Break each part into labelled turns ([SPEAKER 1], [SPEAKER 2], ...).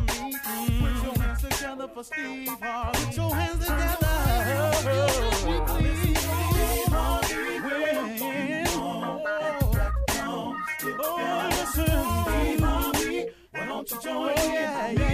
[SPEAKER 1] me. Together for Steve Harvey. Put your hands together. Steve Harvey. Oh, listen, why don't you join oh, yeah, yeah,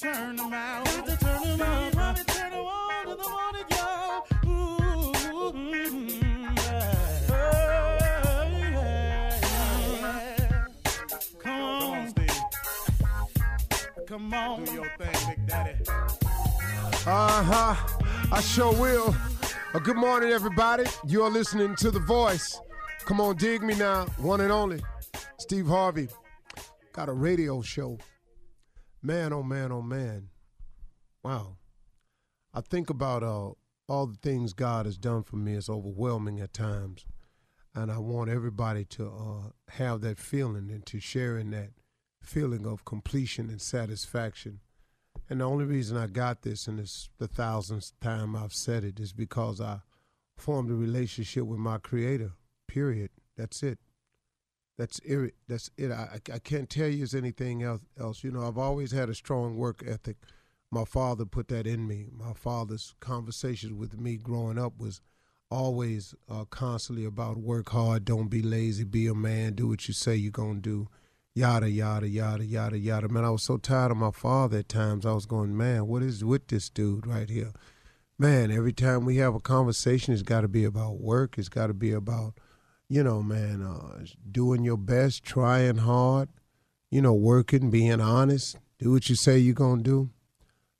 [SPEAKER 1] turn them out. Got to turn them out. Steve Harvey turn them on in the morning, y'all. Ooh, mm, yeah. Yeah, yeah. Come on, Steve. Come on. Do your thing, Big Daddy.
[SPEAKER 2] Uh huh. I sure will. Uh, good morning, everybody. You're listening to The Voice. Come on, dig me now. One and only. Steve Harvey. Got a radio show. Man, oh man, oh man. Wow. I think about uh, all the things God has done for me. It's overwhelming at times. And I want everybody to uh, have that feeling and to share in that feeling of completion and satisfaction. And the only reason I got this, and it's the thousandth time I've said it, is because I formed a relationship with my Creator. Period. That's it. That's it. That's it. I, I can't tell you anything else, else. You know, I've always had a strong work ethic. My father put that in me. My father's conversations with me growing up was always uh, constantly about work hard, don't be lazy, be a man, do what you say you're gonna do yada yada yada yada yada. Man, I was so tired of my father at times. I was going, man, what is with this dude right here? Man, every time we have a conversation, it's got to be about work. It's got to be about, you know, man, uh, doing your best, trying hard, you know, working, being honest, do what you say you're gonna do.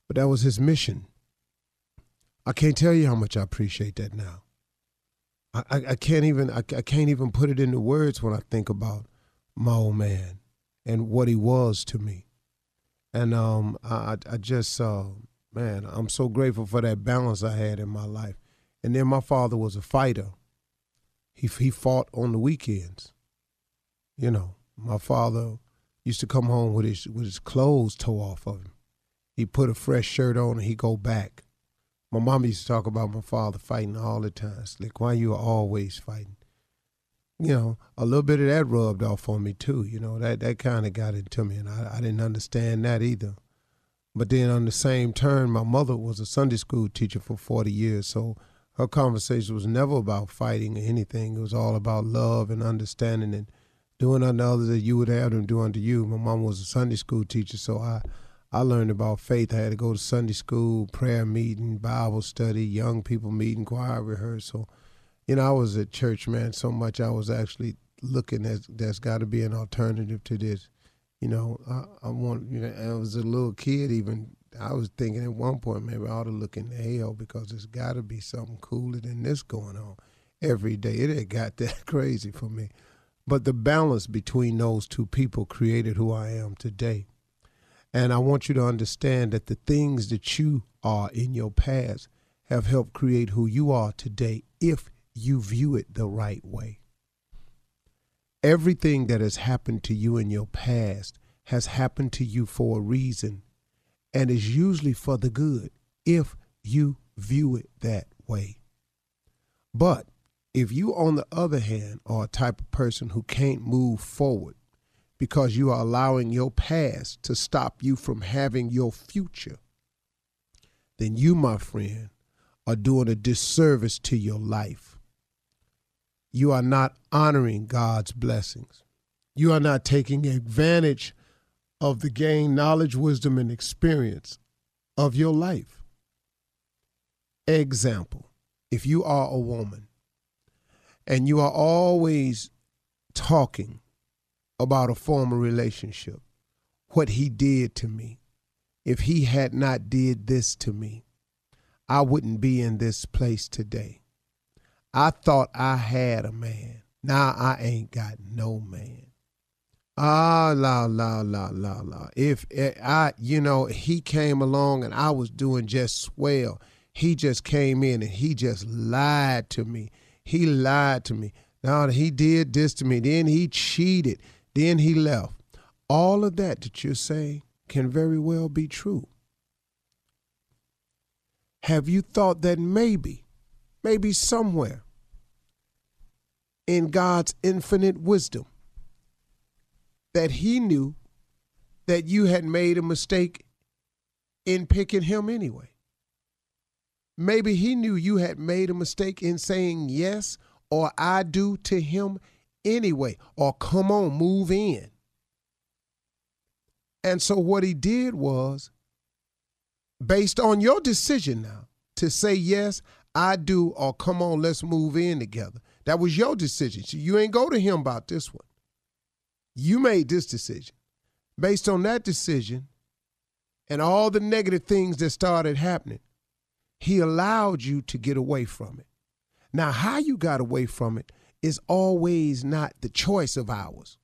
[SPEAKER 2] But that was his mission. I can't tell you how much I appreciate that now. I, I, I can't even I, I can't even put it into words when I think about my old man and what he was to me. And um, I, I just, uh, man, I'm so grateful for that balance I had in my life. And then my father was a fighter. He he fought on the weekends. You know, my father used to come home with his with his clothes tore off of him. He put a fresh shirt on and he go back. My mom used to talk about my father fighting all the time. Slick, why you always fighting? You know, a little bit of that rubbed off on me too. You know, that that kind of got into me, and I, I didn't understand that either. But then on the same turn, my mother was a Sunday school teacher for 40 years, so her conversation was never about fighting or anything. It was all about love and understanding and doing unto others that you would have them do unto you. My mom was a Sunday school teacher, so I I learned about faith. I had to go to Sunday school, prayer meeting, Bible study, young people meeting, choir rehearsal. You know, I was a church man so much I was actually looking at there's got to be an alternative to this. You know, I, I want, you know, I was a little kid even. I was thinking at one point maybe I ought to look into hell because there's got to be something cooler than this going on every day. It had got that crazy for me. But the balance between those two people created who I am today. And I want you to understand that the things that you are in your past have helped create who you are today if you view it the right way. Everything that has happened to you in your past has happened to you for a reason and is usually for the good if you view it that way. But if you, on the other hand, are a type of person who can't move forward because you are allowing your past to stop you from having your future, then you, my friend, are doing a disservice to your life. You are not honoring God's blessings. You are not taking advantage of the gain knowledge, wisdom, and experience of your life. Example if you are a woman and you are always talking about a former relationship, what he did to me. If he had not did this to me, I wouldn't be in this place today. I thought I had a man. Now I ain't got no man. Ah, la, la, la, la, la. If eh, I, you know, he came along and I was doing just swell, he just came in and he just lied to me. He lied to me. Now he did this to me. Then he cheated. Then he left. All of that that you're saying can very well be true. Have you thought that maybe, maybe somewhere in God's infinite wisdom, that he knew that you had made a mistake in picking him anyway? Maybe he knew you had made a mistake in saying yes or I do to him anyway, or come on, move in. And so what he did was, based on your decision now to say, yes, I do, or come on, let's move in together. That was your decision. So you ain't go to him about this one. You made this decision. Based on that decision and all the negative things that started happening, he allowed you to get away from it. Now, how you got away from it is always not the choice of ours.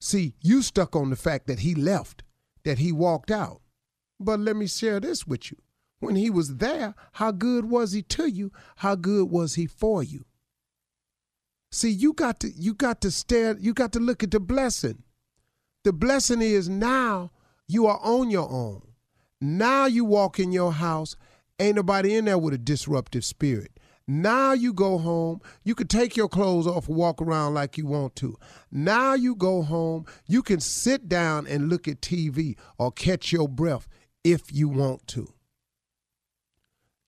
[SPEAKER 2] See, you stuck on the fact that he left, that he walked out. But let me share this with you. When he was there, how good was he to you? How good was he for you? See, you got to you got to stare, you got to look at the blessing. The blessing is now you are on your own. Now you walk in your house, ain't nobody in there with a disruptive spirit. Now you go home. You can take your clothes off and walk around like you want to. Now you go home. You can sit down and look at TV or catch your breath if you want to.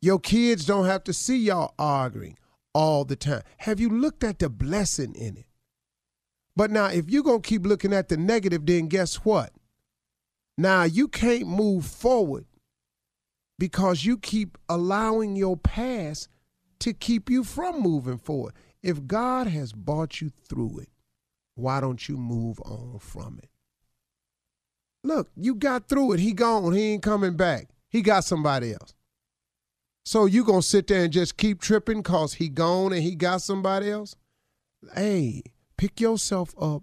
[SPEAKER 2] Your kids don't have to see y'all arguing all the time. Have you looked at the blessing in it? But now, if you're going to keep looking at the negative, then guess what? Now you can't move forward because you keep allowing your past to keep you from moving forward. If God has brought you through it, why don't you move on from it? Look, you got through it. He gone. He ain't coming back. He got somebody else. So you gonna sit there and just keep tripping cause he gone and he got somebody else? Hey, pick yourself up.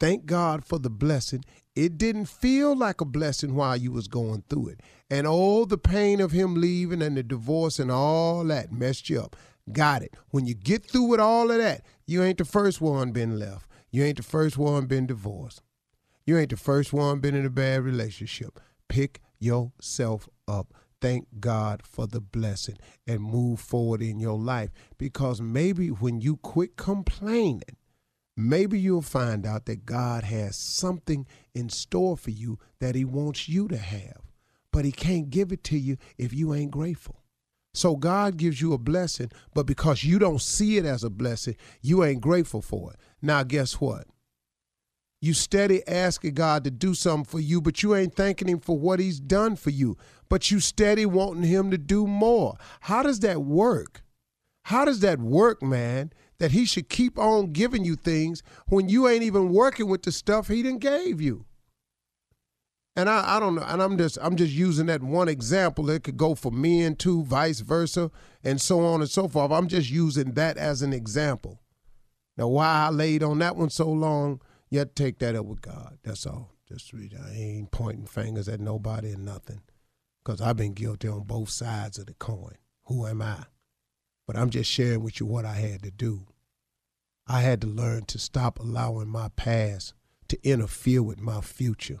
[SPEAKER 2] Thank God for the blessing. It didn't feel like a blessing while you was going through it. And all the pain of him leaving and the divorce and all that messed you up. Got it. When you get through with all of that, you ain't the first one been left. You ain't the first one been divorced. You ain't the first one been in a bad relationship. Pick yourself up. Thank God for the blessing and move forward in your life. Because maybe when you quit complaining, maybe you'll find out that God has something in store for you that He wants you to have. But He can't give it to you if you ain't grateful. So God gives you a blessing, but because you don't see it as a blessing, you ain't grateful for it. Now, guess what? You steady asking God to do something for you, but you ain't thanking Him for what He's done for you. But you steady wanting Him to do more. How does that work? How does that work, man? That He should keep on giving you things when you ain't even working with the stuff He done gave you. And I, I don't know, and I'm just I'm just using that one example. It could go for men too, vice versa, and so on and so forth. I'm just using that as an example. Now, why I laid on that one so long, you have to take that up with God. That's all. Just read. I ain't pointing fingers at nobody and nothing, because I've been guilty on both sides of the coin. Who am I? But I'm just sharing with you what I had to do. I had to learn to stop allowing my past to interfere with my future.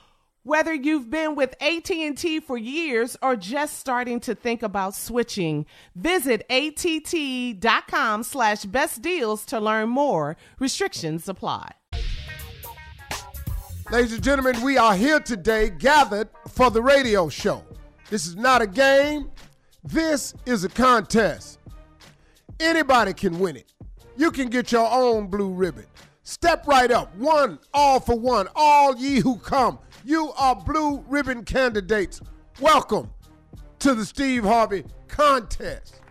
[SPEAKER 3] Whether you've been with AT&T for years or just starting to think about switching, visit att.com slash best deals to learn more. Restrictions apply.
[SPEAKER 2] Ladies and gentlemen, we are here today gathered for the radio show. This is not a game. This is a contest. Anybody can win it. You can get your own blue ribbon. Step right up. One, all for one. All ye who come. You are blue ribbon candidates. Welcome to the Steve Harvey contest.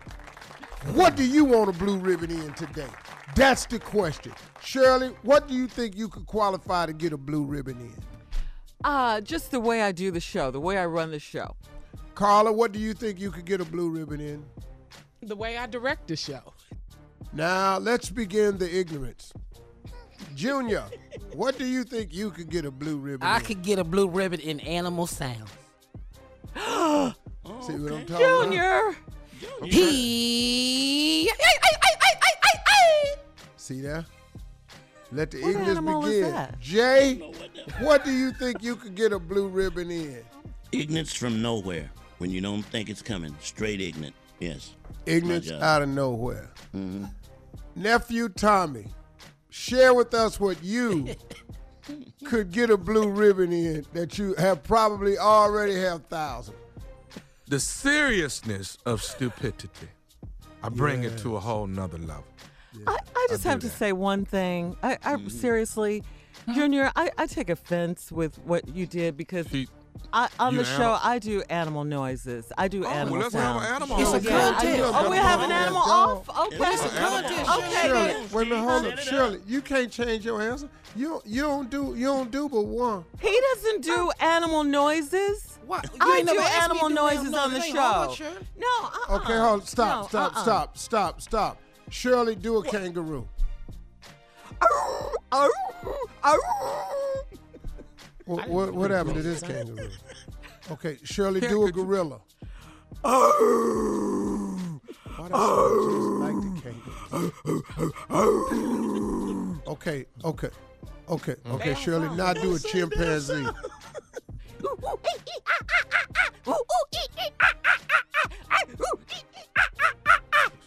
[SPEAKER 2] What do you want a blue ribbon in today? That's the question. Shirley, what do you think you could qualify to get a blue ribbon in?
[SPEAKER 4] Uh, just the way I do the show, the way I run the show.
[SPEAKER 2] Carla, what do you think you could get a blue ribbon in?
[SPEAKER 3] The way I direct the show.
[SPEAKER 2] Now, let's begin the ignorance. Junior, what do you think you could get a blue ribbon
[SPEAKER 5] I
[SPEAKER 2] in?
[SPEAKER 5] could get a blue ribbon in animal sounds.
[SPEAKER 2] See what I'm talking about?
[SPEAKER 4] Junior!
[SPEAKER 5] He.
[SPEAKER 2] See there? Let the
[SPEAKER 4] What
[SPEAKER 2] ignorance begin.
[SPEAKER 4] that?
[SPEAKER 2] Jay, what do you think you could get a blue ribbon in?
[SPEAKER 6] Ignorance from nowhere. When you don't think it's coming. Straight ignorant. Yes.
[SPEAKER 2] Ignorance out of nowhere. Mm-hmm. Nephew Tommy, share with us what you could get a blue ribbon in that you have probably already have thousands.
[SPEAKER 7] the seriousness of stupidity. I bring it to a whole nother level.
[SPEAKER 4] I, I just
[SPEAKER 7] do
[SPEAKER 4] have to
[SPEAKER 7] that.
[SPEAKER 4] say one thing. I, I mm-hmm. seriously, uh-huh. Junior, I, I take offense with what you did because
[SPEAKER 7] She-
[SPEAKER 4] I, on
[SPEAKER 7] you
[SPEAKER 4] the
[SPEAKER 7] an
[SPEAKER 4] show I do animal noises. I do oh, animal
[SPEAKER 7] well, let's have
[SPEAKER 4] sounds.
[SPEAKER 7] an animal
[SPEAKER 5] It's a
[SPEAKER 7] off.
[SPEAKER 4] Yeah, I do.
[SPEAKER 5] contest.
[SPEAKER 4] Oh, we have an animal off. Okay.
[SPEAKER 6] It's a
[SPEAKER 5] contest.
[SPEAKER 4] Okay.
[SPEAKER 2] Shirley,
[SPEAKER 4] then.
[SPEAKER 2] wait a minute, hold up. Shirley, you can't change your answer. You don't, you don't do you don't do but one.
[SPEAKER 4] He doesn't do animal noises.
[SPEAKER 5] What? You
[SPEAKER 4] I do
[SPEAKER 5] never
[SPEAKER 4] animal noises on the show.
[SPEAKER 5] Hold Shirley.
[SPEAKER 4] No, uh-uh.
[SPEAKER 2] Okay, hold stop,
[SPEAKER 4] No,
[SPEAKER 2] stop,
[SPEAKER 4] uh-uh.
[SPEAKER 2] stop, stop, stop. Shirley, do a kangaroo. What, what, what happened to this kangaroo? Okay, Shirley, do a gorilla. Why that sound just like the kangaroo? Okay, okay, okay, mm. okay, Shirley, now do a chimpanzee.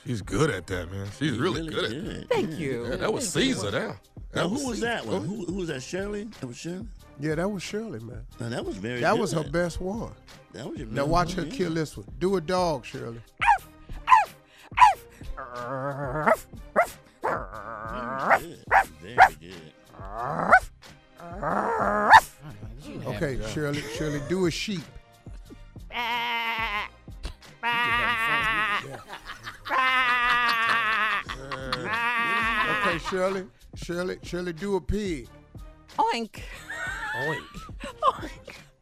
[SPEAKER 7] She's good at that, man. She's really,
[SPEAKER 6] really
[SPEAKER 7] good, at
[SPEAKER 6] good.
[SPEAKER 7] that.
[SPEAKER 4] Thank you.
[SPEAKER 7] Yeah, that was Caesar there.
[SPEAKER 6] Now, who was
[SPEAKER 7] Caesar.
[SPEAKER 6] that one? Who, who was that? Shirley? That was Shirley?
[SPEAKER 2] Yeah, that was Shirley, man.
[SPEAKER 6] No, that was very
[SPEAKER 2] That
[SPEAKER 6] good.
[SPEAKER 2] was her best one.
[SPEAKER 6] That was your
[SPEAKER 2] Now
[SPEAKER 6] best
[SPEAKER 2] watch
[SPEAKER 6] one,
[SPEAKER 2] her
[SPEAKER 6] yeah.
[SPEAKER 2] kill this one. Do a dog, Shirley.
[SPEAKER 6] Good. Very good.
[SPEAKER 2] Okay, Shirley, Shirley, do a sheep. Okay, Shirley, Shirley, Shirley, do a pig.
[SPEAKER 4] Oink.
[SPEAKER 7] Oink.
[SPEAKER 4] Oink.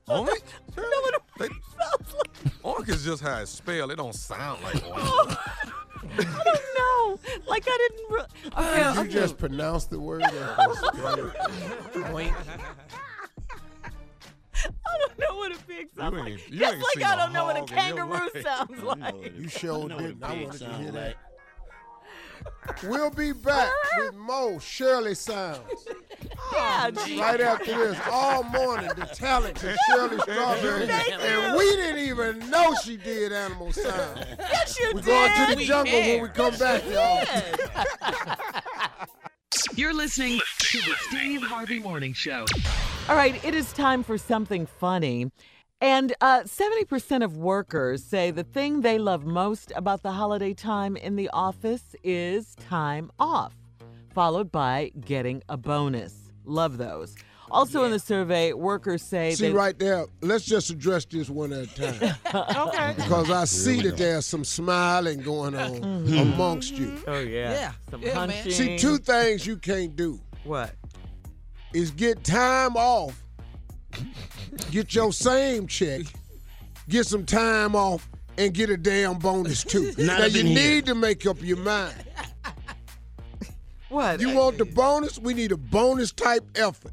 [SPEAKER 7] Oink?
[SPEAKER 4] You know what
[SPEAKER 7] They-
[SPEAKER 4] it sounds like?
[SPEAKER 7] Oink is just how it's spelled. It don't sound like oink.
[SPEAKER 4] Oh, I don't know. Like I didn't. Re- okay,
[SPEAKER 2] Did you
[SPEAKER 4] okay.
[SPEAKER 2] just pronounce the word? That was-
[SPEAKER 4] I don't know what a pig sounds like. Just like
[SPEAKER 7] seen
[SPEAKER 4] I
[SPEAKER 7] a
[SPEAKER 4] don't know what a
[SPEAKER 7] hog in your
[SPEAKER 4] kangaroo sounds like.
[SPEAKER 6] what
[SPEAKER 2] You
[SPEAKER 6] it-
[SPEAKER 2] sure
[SPEAKER 6] you know what a
[SPEAKER 2] didn't. I wanted to hear
[SPEAKER 6] like.
[SPEAKER 2] We'll be back with more Shirley sounds
[SPEAKER 4] Yeah,
[SPEAKER 2] right after this. All morning, the talent of Shirley Strawberry, and we didn't even know she did animal sounds.
[SPEAKER 4] Yes, you
[SPEAKER 2] We're
[SPEAKER 4] did.
[SPEAKER 2] going to the
[SPEAKER 5] We
[SPEAKER 2] jungle when we come back, y'all.
[SPEAKER 8] You're listening to the Steve Harvey Morning Show.
[SPEAKER 4] All right, it is time for something funny. And uh, 70% of workers say the thing they love most about the holiday time in the office is time off, followed by getting a bonus. Love those. Also in the survey, workers say that
[SPEAKER 2] See
[SPEAKER 4] they
[SPEAKER 2] right there, let's just address this one at a time.
[SPEAKER 3] Okay.
[SPEAKER 2] Because I see that there's some smiling going on
[SPEAKER 4] Mm-hmm.
[SPEAKER 2] amongst you.
[SPEAKER 4] Oh yeah.
[SPEAKER 5] Yeah.
[SPEAKER 4] Some
[SPEAKER 5] Yeah, man.
[SPEAKER 2] See, two things you can't do
[SPEAKER 4] What?
[SPEAKER 2] is get time off, get your same check, get some time off, and get a damn bonus too.
[SPEAKER 6] Not
[SPEAKER 2] now you
[SPEAKER 6] in here.
[SPEAKER 2] need to make up your mind.
[SPEAKER 4] What?
[SPEAKER 2] You want the bonus? We need a bonus type effort.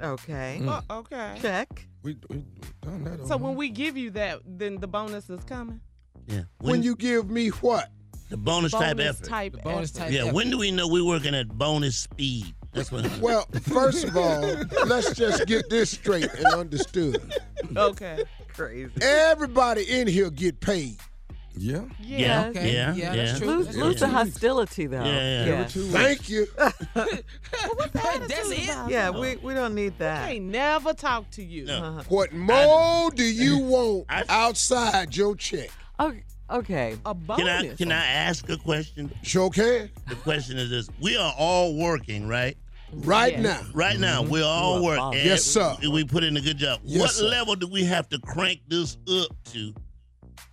[SPEAKER 4] Okay.
[SPEAKER 3] Uh, okay.
[SPEAKER 4] Check.
[SPEAKER 7] We, we done that.
[SPEAKER 3] So when we give you that, then the bonus is coming.
[SPEAKER 6] Yeah.
[SPEAKER 2] When, you give me what?
[SPEAKER 6] the bonus, type
[SPEAKER 3] Bonus
[SPEAKER 6] effort.
[SPEAKER 3] type
[SPEAKER 5] The bonus
[SPEAKER 3] effort.
[SPEAKER 5] type
[SPEAKER 6] yeah.
[SPEAKER 5] effort.
[SPEAKER 6] When do we know we're working at bonus speed? That's what.
[SPEAKER 2] Well, first of all, let's just get this straight and understood.
[SPEAKER 3] Okay.
[SPEAKER 4] Crazy.
[SPEAKER 2] Everybody in here get paid.
[SPEAKER 7] Yeah.
[SPEAKER 3] Yeah.
[SPEAKER 6] yeah.
[SPEAKER 5] Okay.
[SPEAKER 6] Yeah.
[SPEAKER 5] Yeah,
[SPEAKER 6] Yeah.
[SPEAKER 5] that's true.
[SPEAKER 4] Lose,
[SPEAKER 5] That's
[SPEAKER 4] lose the hostility though.
[SPEAKER 6] Yeah, yeah.
[SPEAKER 2] Thank you.
[SPEAKER 5] That's it.
[SPEAKER 4] Yeah, we, we don't need
[SPEAKER 3] I
[SPEAKER 4] that.
[SPEAKER 3] ain't never talk to you.
[SPEAKER 6] No.
[SPEAKER 2] What more do you want
[SPEAKER 6] I-
[SPEAKER 2] outside your check?
[SPEAKER 4] Okay. Okay.
[SPEAKER 3] A bonus.
[SPEAKER 6] Can I can I ask a question?
[SPEAKER 2] Sure can.
[SPEAKER 6] The question is this: We are all working, right?
[SPEAKER 2] Right
[SPEAKER 3] Yes.
[SPEAKER 2] now.
[SPEAKER 6] Right now, mm-hmm. we're all
[SPEAKER 4] You are
[SPEAKER 6] working.
[SPEAKER 4] boss.
[SPEAKER 6] and
[SPEAKER 2] Yes, sir.
[SPEAKER 6] We put in a good job.
[SPEAKER 2] Yes,
[SPEAKER 6] what
[SPEAKER 2] sir.
[SPEAKER 6] level do we have to crank this up to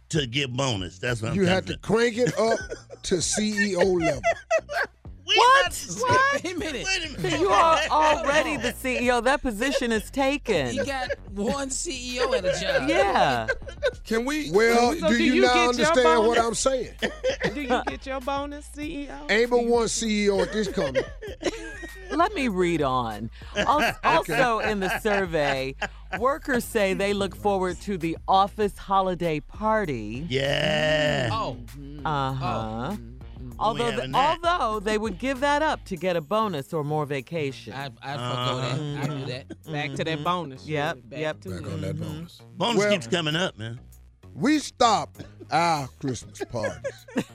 [SPEAKER 6] to get bonus? That's what I'm
[SPEAKER 2] You have to
[SPEAKER 6] say.
[SPEAKER 2] crank it up to CEO level.
[SPEAKER 6] We
[SPEAKER 4] What? What?
[SPEAKER 5] Wait a minute.
[SPEAKER 6] Wait a minute.
[SPEAKER 4] You are already the CEO. That position is taken.
[SPEAKER 5] You got one CEO at a job.
[SPEAKER 4] Yeah.
[SPEAKER 7] Can we?
[SPEAKER 2] Well,
[SPEAKER 3] So
[SPEAKER 2] do
[SPEAKER 3] do
[SPEAKER 2] you,
[SPEAKER 3] you
[SPEAKER 2] now understand what? I'm saying?
[SPEAKER 3] Do you get your bonus, CEO?
[SPEAKER 2] Ain't but one CEO at this company.
[SPEAKER 4] Let me read on. Al- Also, in the survey, workers say they look forward to the office holiday party.
[SPEAKER 6] Yeah.
[SPEAKER 5] Oh.
[SPEAKER 4] Uh huh. Although, the, although they would give that up to get a bonus or more vacation.
[SPEAKER 5] I I forgo that. I do mm-hmm. that. Mm-hmm.
[SPEAKER 3] Back to that bonus.
[SPEAKER 4] Yep,
[SPEAKER 3] Shirley. Back
[SPEAKER 4] yep.
[SPEAKER 3] To
[SPEAKER 7] Back on that mm-hmm. bonus.
[SPEAKER 6] Bonus
[SPEAKER 2] Well-
[SPEAKER 6] keeps coming up, man.
[SPEAKER 2] We stopped our Christmas parties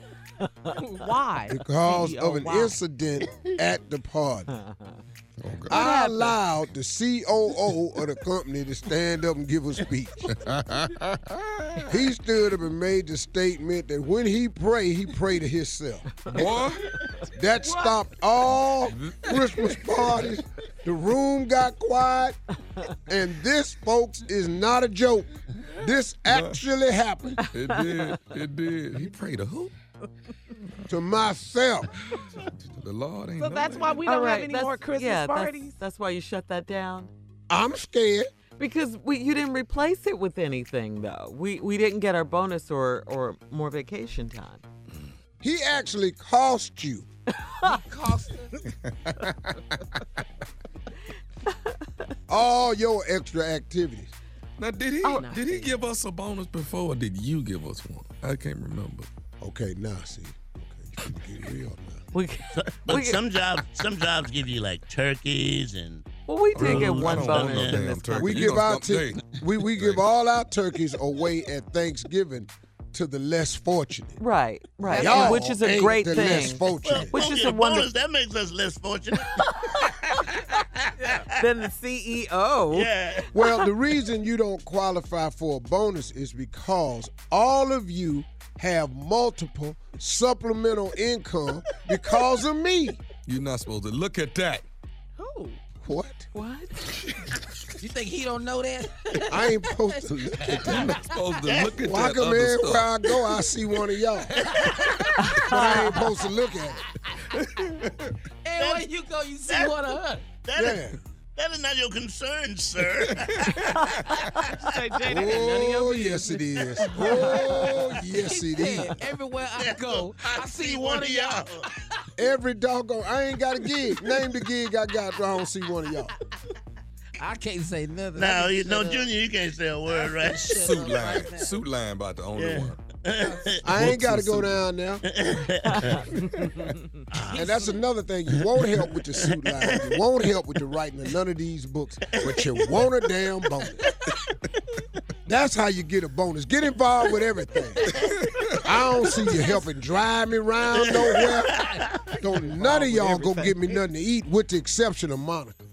[SPEAKER 3] Why?
[SPEAKER 2] because
[SPEAKER 3] CEO,
[SPEAKER 2] of an
[SPEAKER 3] why?
[SPEAKER 2] incident at the party.
[SPEAKER 7] Oh,
[SPEAKER 2] I allowed the COO of the company to stand up and give a speech. he stood up and made the statement that when he pray, he pray to himself.
[SPEAKER 7] Boy,
[SPEAKER 2] That stopped all Christmas parties. The room got quiet. And this, folks, is not a joke. This actually happened
[SPEAKER 7] it did. It did. He prayed to who?
[SPEAKER 2] To myself.
[SPEAKER 7] The Lord ain't
[SPEAKER 3] So
[SPEAKER 7] know
[SPEAKER 3] that's
[SPEAKER 7] that.
[SPEAKER 3] why we don't
[SPEAKER 4] right,
[SPEAKER 3] have any more Christmas
[SPEAKER 4] yeah, that's-
[SPEAKER 3] parties.
[SPEAKER 4] That's, why you shut that down.
[SPEAKER 2] I'm scared.
[SPEAKER 4] Because we you didn't replace it with anything though. We we didn't get our bonus or or more vacation time.
[SPEAKER 2] He actually cost you. Cost all your extra activities.
[SPEAKER 7] Now, did he
[SPEAKER 4] Oh.
[SPEAKER 7] did he give us a bonus before, or did you give us one? I can't remember.
[SPEAKER 2] Okay, now see. Okay, you finna get real now.
[SPEAKER 4] We,
[SPEAKER 6] But
[SPEAKER 4] we
[SPEAKER 6] some jobs, some jobs give you like turkeys and
[SPEAKER 4] well we did get one bonus in this
[SPEAKER 7] turkey.
[SPEAKER 4] country.
[SPEAKER 2] We
[SPEAKER 7] You
[SPEAKER 2] give our
[SPEAKER 7] stop-
[SPEAKER 2] t- we, we give all our turkeys away at Thanksgiving to the less fortunate.
[SPEAKER 4] Right, right.
[SPEAKER 2] Y'all
[SPEAKER 4] And which is a great
[SPEAKER 2] the less
[SPEAKER 4] thing.
[SPEAKER 2] fortunate.
[SPEAKER 4] Which is a wonder-
[SPEAKER 6] bonus. That makes us less fortunate.
[SPEAKER 4] Then the CEO.
[SPEAKER 6] yeah.
[SPEAKER 2] Well, the reason you don't qualify for a bonus is because all of you have multiple supplemental income because of me.
[SPEAKER 7] You're not supposed to look at that.
[SPEAKER 3] Who?
[SPEAKER 2] What?
[SPEAKER 4] What?
[SPEAKER 5] You think he don't know that?
[SPEAKER 2] I ain't supposed to look at
[SPEAKER 7] You're
[SPEAKER 2] that.
[SPEAKER 7] not supposed to look at
[SPEAKER 2] Why
[SPEAKER 7] that
[SPEAKER 2] come
[SPEAKER 7] other
[SPEAKER 2] everywhere
[SPEAKER 7] stuff.
[SPEAKER 2] I go, I see one of y'all? but I ain't supposed to look at it.
[SPEAKER 5] Everywhere you go, you see one of her.
[SPEAKER 6] That
[SPEAKER 2] Yeah.
[SPEAKER 6] is, that is not your concern, sir.
[SPEAKER 3] Say, Jay, that ain't none of your
[SPEAKER 2] Oh, yes, it is. Oh, yes, it is.
[SPEAKER 5] everywhere I go, I see one of y'all.
[SPEAKER 2] Every doggone, I ain't got a gig. Name the gig I got, but I don't see one of y'all.
[SPEAKER 5] I can't say nothing.
[SPEAKER 6] no, you, no,
[SPEAKER 5] up.
[SPEAKER 6] Junior, you can't say a word, right?
[SPEAKER 7] Suit line. Suit line about the only
[SPEAKER 6] Yeah.
[SPEAKER 7] one.
[SPEAKER 2] I ain't got to go down there. and that's another thing. You won't help with the suit line. You won't help with the writing of none of these books, but you want a damn bonus. That's how you get a bonus. Get involved with everything. I don't see you helping drive me around nowhere. Don't none of y'all go get me nothing to eat, with the exception of Monica.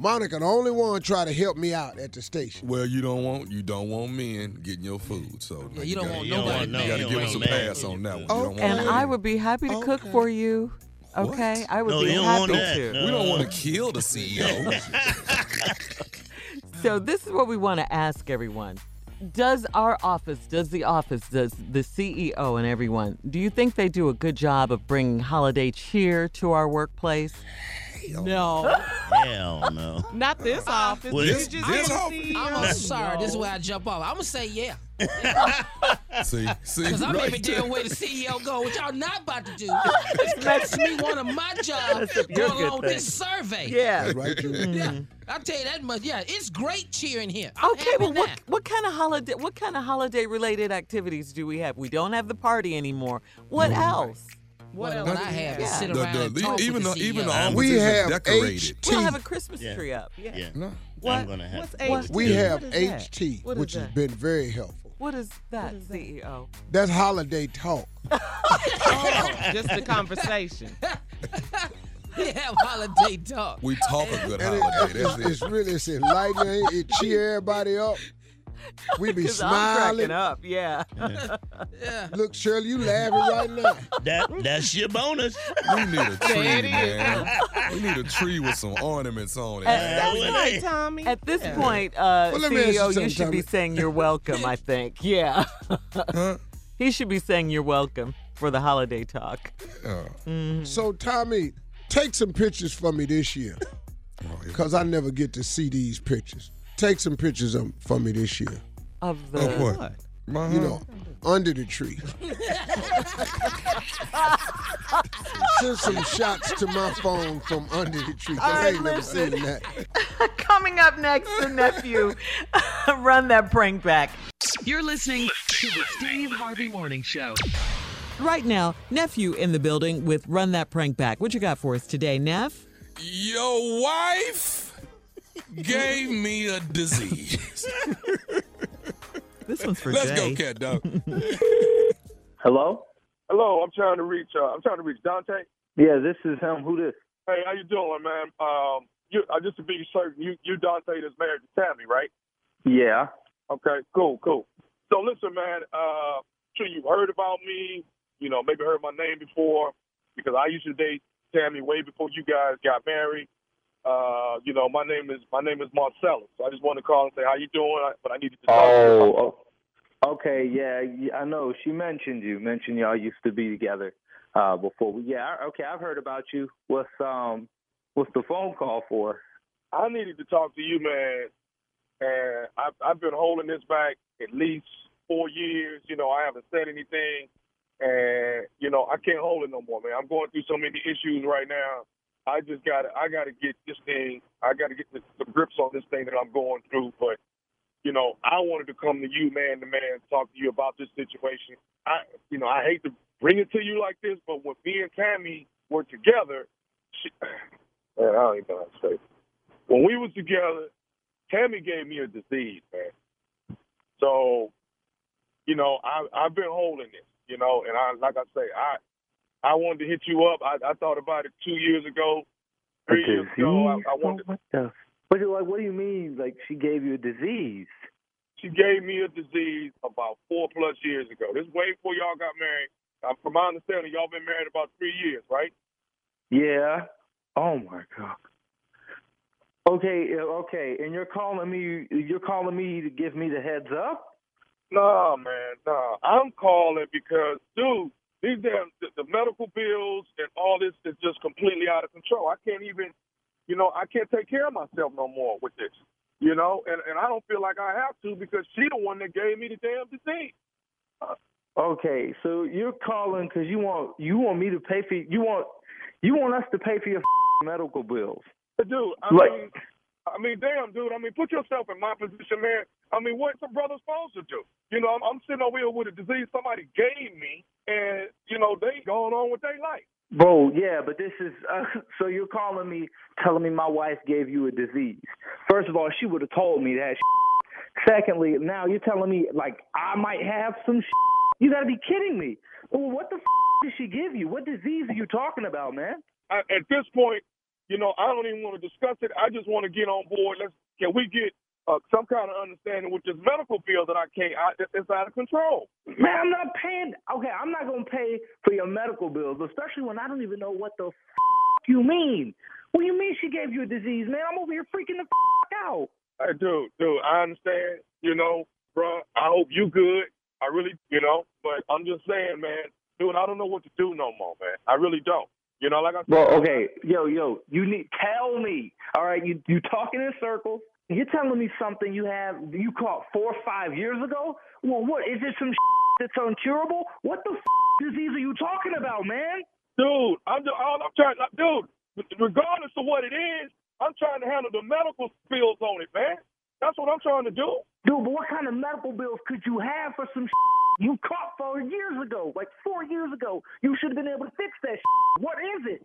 [SPEAKER 2] Monica, the only one try to help me out at the station.
[SPEAKER 7] Well, you don't want you don't want men getting your food, so
[SPEAKER 5] Yeah, you don't
[SPEAKER 7] gotta,
[SPEAKER 5] want
[SPEAKER 6] You don't
[SPEAKER 5] nobody.
[SPEAKER 6] want no-
[SPEAKER 7] You got to give
[SPEAKER 6] don't
[SPEAKER 7] us a
[SPEAKER 6] want man
[SPEAKER 7] pass on that one.
[SPEAKER 6] food.
[SPEAKER 7] You don't
[SPEAKER 2] Okay.
[SPEAKER 7] want
[SPEAKER 4] And I would be happy to cook
[SPEAKER 2] Okay.
[SPEAKER 4] for you. Okay, I would
[SPEAKER 6] No,
[SPEAKER 4] be happy
[SPEAKER 6] want that.
[SPEAKER 4] to.
[SPEAKER 6] No.
[SPEAKER 7] We don't want to kill the CEO.
[SPEAKER 4] So this is what we want to ask everyone. Does our office, does the office, does the CEO and everyone, do you think they do a good job of bringing holiday cheer to our workplace?
[SPEAKER 3] No,
[SPEAKER 6] Hell no.
[SPEAKER 3] not this office.
[SPEAKER 6] Well,
[SPEAKER 3] You
[SPEAKER 6] this-
[SPEAKER 3] just
[SPEAKER 7] this
[SPEAKER 3] don't
[SPEAKER 7] office-
[SPEAKER 5] I'm sorry. This is
[SPEAKER 3] no.
[SPEAKER 5] where I jump off. I'm gonna say yeah,
[SPEAKER 7] see, see,
[SPEAKER 5] cause I'm
[SPEAKER 7] right
[SPEAKER 5] even
[SPEAKER 7] there.
[SPEAKER 5] down where the CEO go, which y'all not about to do. This makes me one of my jobs
[SPEAKER 4] That's a
[SPEAKER 5] going
[SPEAKER 4] good
[SPEAKER 5] along with
[SPEAKER 4] thing.
[SPEAKER 5] this survey.
[SPEAKER 4] Yeah.
[SPEAKER 2] Right, Drew?
[SPEAKER 5] Yeah, mm-hmm. I tell you that much. Yeah, it's great cheering here. I'm
[SPEAKER 4] Okay, well, what
[SPEAKER 5] now.
[SPEAKER 4] what kind of holiday what kind of holiday related activities do we have? We don't have the party anymore. What mm-hmm. else?
[SPEAKER 5] What,
[SPEAKER 3] What
[SPEAKER 5] what I
[SPEAKER 3] we
[SPEAKER 5] have
[SPEAKER 3] have?
[SPEAKER 5] is sit around
[SPEAKER 7] the-
[SPEAKER 5] and talk
[SPEAKER 7] even
[SPEAKER 5] with
[SPEAKER 7] the,
[SPEAKER 5] the
[SPEAKER 7] even the
[SPEAKER 5] CEO.
[SPEAKER 7] office
[SPEAKER 2] We have
[SPEAKER 7] decorated.
[SPEAKER 2] HT.
[SPEAKER 4] We'll have a Christmas
[SPEAKER 6] Yeah.
[SPEAKER 4] tree up. Yeah.
[SPEAKER 6] Yeah.
[SPEAKER 7] No.
[SPEAKER 6] I'm gonna have
[SPEAKER 3] What's.
[SPEAKER 4] What?
[SPEAKER 3] HT?
[SPEAKER 2] We have
[SPEAKER 4] What is that?
[SPEAKER 2] HT,
[SPEAKER 4] What is
[SPEAKER 2] which has been very helpful.
[SPEAKER 4] What is that, E CEO?
[SPEAKER 2] That's holiday talk.
[SPEAKER 3] Oh, just a conversation.
[SPEAKER 5] We have holiday talk.
[SPEAKER 7] We talk a good
[SPEAKER 2] And it-
[SPEAKER 7] holiday. That's
[SPEAKER 2] it's,
[SPEAKER 7] it.
[SPEAKER 2] it's really it's enlightening. It cheer everybody up. We be
[SPEAKER 4] 'Cause I'm
[SPEAKER 2] smiling.
[SPEAKER 4] up. Yeah.
[SPEAKER 5] Yeah.
[SPEAKER 2] Look, Shirley, you laughing right now.
[SPEAKER 6] That that's your bonus.
[SPEAKER 7] We need a tree,
[SPEAKER 3] There it is.
[SPEAKER 7] man. We need a tree with some ornaments on it.
[SPEAKER 4] At-
[SPEAKER 3] That's right,
[SPEAKER 6] hey.
[SPEAKER 3] Tommy.
[SPEAKER 4] At this
[SPEAKER 3] Yeah.
[SPEAKER 4] point, uh,
[SPEAKER 2] Well, let me ask you
[SPEAKER 4] you
[SPEAKER 2] something,
[SPEAKER 4] should be saying you're welcome. I think. Yeah. Huh? he should be saying you're welcome for the holiday talk.
[SPEAKER 7] Uh,
[SPEAKER 2] So, Tommy, take some pictures for me this year. Because I never get to see these pictures. Take some pictures of, for me this year.
[SPEAKER 4] Of the
[SPEAKER 7] of what? My
[SPEAKER 2] You know, uh-huh. under the tree. Send some shots to my phone from under the tree. 'cause I
[SPEAKER 4] right,
[SPEAKER 2] ain't never seen that.
[SPEAKER 4] Coming up next, the nephew. Run that prank back.
[SPEAKER 8] You're listening to the Steve Harvey Morning Show.
[SPEAKER 4] Right now, nephew in the building with Run That Prank Back. What you got for us today, Neff?
[SPEAKER 7] Your wife gave me a disease.
[SPEAKER 4] This one's for
[SPEAKER 7] Let's
[SPEAKER 4] Jay.
[SPEAKER 7] go, cat dog.
[SPEAKER 9] Hello?
[SPEAKER 10] Hello, I'm trying to reach. Uh, I'm trying to reach Dante.
[SPEAKER 9] Yeah, this is him. Who this?
[SPEAKER 10] Hey, how you doing, man? Um, you uh, just to be certain, you you Dante that's married to Tammy, right?
[SPEAKER 9] Yeah.
[SPEAKER 10] Okay, cool, cool. So listen, man. Uh, sure you've heard about me. You know, maybe heard my name before because I used to date Tammy way before you guys got married. Uh, you know, my name is my name is Marcellus. So I just wanted to call and say how you doing, I- but I needed to talk to you.
[SPEAKER 9] Oh, oh, okay. Yeah, yeah, I know. She mentioned you. Mentioned y'all used to be together uh, before. We, yeah. Okay, I've heard about you. What's um, what's the phone call for?
[SPEAKER 10] I needed to talk to you, man. And I've, I've been holding this back at least four years. You know, I haven't said anything. And, you know, I can't hold it no more, man. I'm going through so many issues right now. I just got to, I got to get this thing, I got to get the, the grips on this thing that I'm going through. But, you know, I wanted to come to you, man to man, talk to you about this situation. I, you know, I hate to bring it to you like this, but when me and Tammy were together, she, man, I don't even know how to say when we was together, Tammy gave me a disease, man. So, you know, I I've been holding this, you know, and I like I say, I I wanted to hit you up. I, I thought about it two years ago, three years ago. I, I wanted.
[SPEAKER 9] What the? What do, like, what do you mean? Like she gave you a disease?
[SPEAKER 10] She gave me a disease about four plus years ago. This is way before y'all got married. Uh, from my understanding, y'all been married about three years, right?
[SPEAKER 9] Yeah. Oh my god. Okay, uh, okay, and you're calling me. You're calling me to give me the heads up.
[SPEAKER 10] Nah, man, nah. I'm calling because, dude, these damn the, the medical bills and all this is just completely out of control. I can't even, you know, I can't take care of myself no more with this. You know, and and I don't feel like I have to because she the one that gave me the damn disease.
[SPEAKER 9] Uh, okay, so you're calling because you want you want me to pay for you want you want us to pay for your medical bills.
[SPEAKER 10] Dude, I
[SPEAKER 9] Like-
[SPEAKER 10] mean, I mean, damn, dude. I mean, put yourself in my position, man. I mean, what's a brother supposed to do? You know, I'm, I'm sitting over here with a disease somebody gave me, and you know they going on with their life.
[SPEAKER 9] Bro, yeah, but this is uh, so you're calling me, telling me my wife gave you a disease. First of all, she would have told me that. Secondly, now you're telling me like I might have some. You got to be kidding me. Well, what the f- did she give you? What disease are you talking about, man?
[SPEAKER 10] I, at this point, you know, I don't even want to discuss it. I just want to get on board. Let's can we get uh, some kind of understanding with this medical bill that I can't? I, it's out of control.
[SPEAKER 9] Man, I'm not paying. Okay, I'm not gonna pay for your medical bills, especially when I don't even know what the you mean. What do you mean she gave you a disease, man? I'm over here freaking the out.
[SPEAKER 10] Hey, dude, dude, I understand. You know, bro. I hope you good. I really, you know, but I'm just saying, man, dude, I don't know what to do no more, man. I really don't. You know, like I said.
[SPEAKER 9] Bro, okay, yo, yo, you need tell me. All right, you you talking in circles. You're telling me something you have you caught four or five years ago. Well, what is it? Some that's uncurable? What the disease are you talking about, man?
[SPEAKER 10] Dude, I'm just, all I'm trying, dude. Regardless of what it is, I'm trying to handle the medical bills on it, man. That's what I'm trying to do.
[SPEAKER 9] Dude, but what kind of medical bills could you have for some you caught four years ago? Like four years ago, you should have been able to fix that. What is it?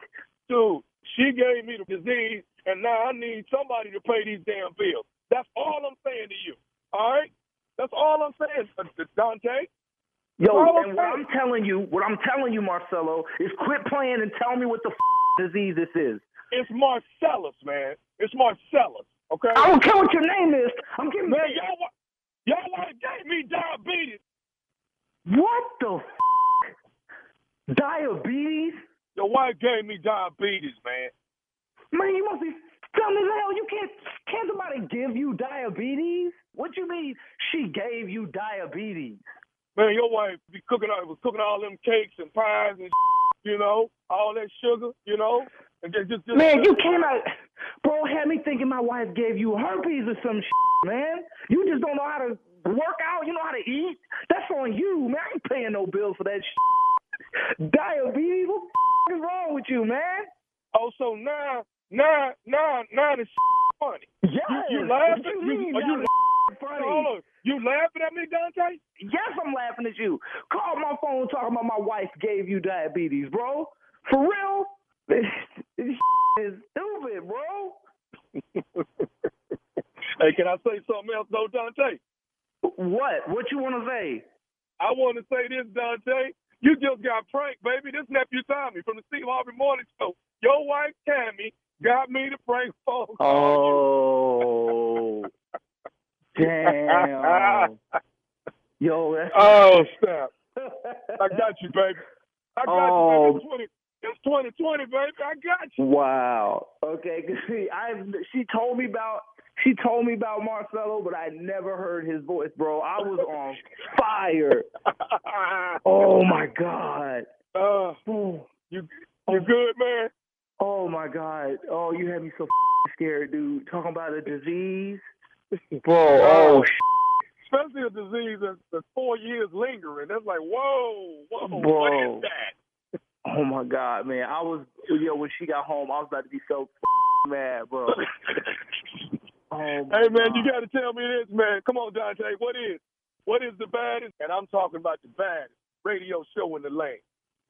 [SPEAKER 10] Dude, she gave me the disease, and now I need somebody to pay these damn bills. That's all I'm saying to you. All right? That's all I'm saying, Dante.
[SPEAKER 9] Yo,
[SPEAKER 10] All
[SPEAKER 9] and what I'm telling you, what I'm telling you, Marcelo, is quit playing and tell me what the disease this is.
[SPEAKER 10] It's Marcellus, man. It's Marcellus. Okay.
[SPEAKER 9] I don't care what your name is. I'm giving
[SPEAKER 10] Man, y'all, y'all gave me diabetes.
[SPEAKER 9] What the f- diabetes?
[SPEAKER 10] Your wife gave me diabetes, man.
[SPEAKER 9] Man, you must be dumb as hell. You can't can't somebody give you diabetes? What you mean she gave you diabetes?
[SPEAKER 10] Man, your wife be cooking was cooking all them cakes and pies and you know, all that sugar, you know, and just just, just
[SPEAKER 9] Man, you came out bro had me thinking my wife gave you herpes or some shit, man. You just don't know how to work out, you know how to eat. That's on you, man. I ain't paying no bills for that diabetes. What the is wrong with you, man?
[SPEAKER 10] Oh, so now, now, now, now this funny.
[SPEAKER 9] Yes.
[SPEAKER 10] You, you laughing?
[SPEAKER 9] What you mean
[SPEAKER 10] are you
[SPEAKER 9] funny?
[SPEAKER 10] Hold on. You laughing at me, Dante?
[SPEAKER 9] Yes, I'm laughing at you. Call my phone talking about my wife gave you diabetes, bro. For real? This, this is stupid, bro.
[SPEAKER 10] hey, can I say something else, though, Dante?
[SPEAKER 9] What? What you want to say?
[SPEAKER 10] I want to say this, Dante. You just got pranked, baby. This nephew Tommy from the Steve Harvey Morning Show. Your wife Tammy got me to prank phone
[SPEAKER 9] Oh, damn. Yo, that's
[SPEAKER 10] Oh, snap. I got you, baby. I got
[SPEAKER 9] Oh.
[SPEAKER 10] you, baby. Oh. It's 20, it's 2020, baby. I got you.
[SPEAKER 9] Wow. Okay, 'cause see, I she told me about she told me about Marcelo, but I never heard his voice, bro. I was on fire. Oh my god.
[SPEAKER 10] Uh,
[SPEAKER 9] Oh,
[SPEAKER 10] you you good, man?
[SPEAKER 9] oh my god. Oh, you had me so scared, dude. Talking about a disease, bro. Oh,
[SPEAKER 10] Especially a disease that's, that's four years lingering. That's like, whoa, whoa, what
[SPEAKER 9] Bro.
[SPEAKER 10] is that?
[SPEAKER 9] oh my god, man. I was yo when she got home, I was about to be so mad, bro. Oh,
[SPEAKER 10] Hey man,
[SPEAKER 9] God.
[SPEAKER 10] you got to tell me this, man. Come on, Dante. What is what is the baddest? And I'm talking about the baddest radio show in the lane.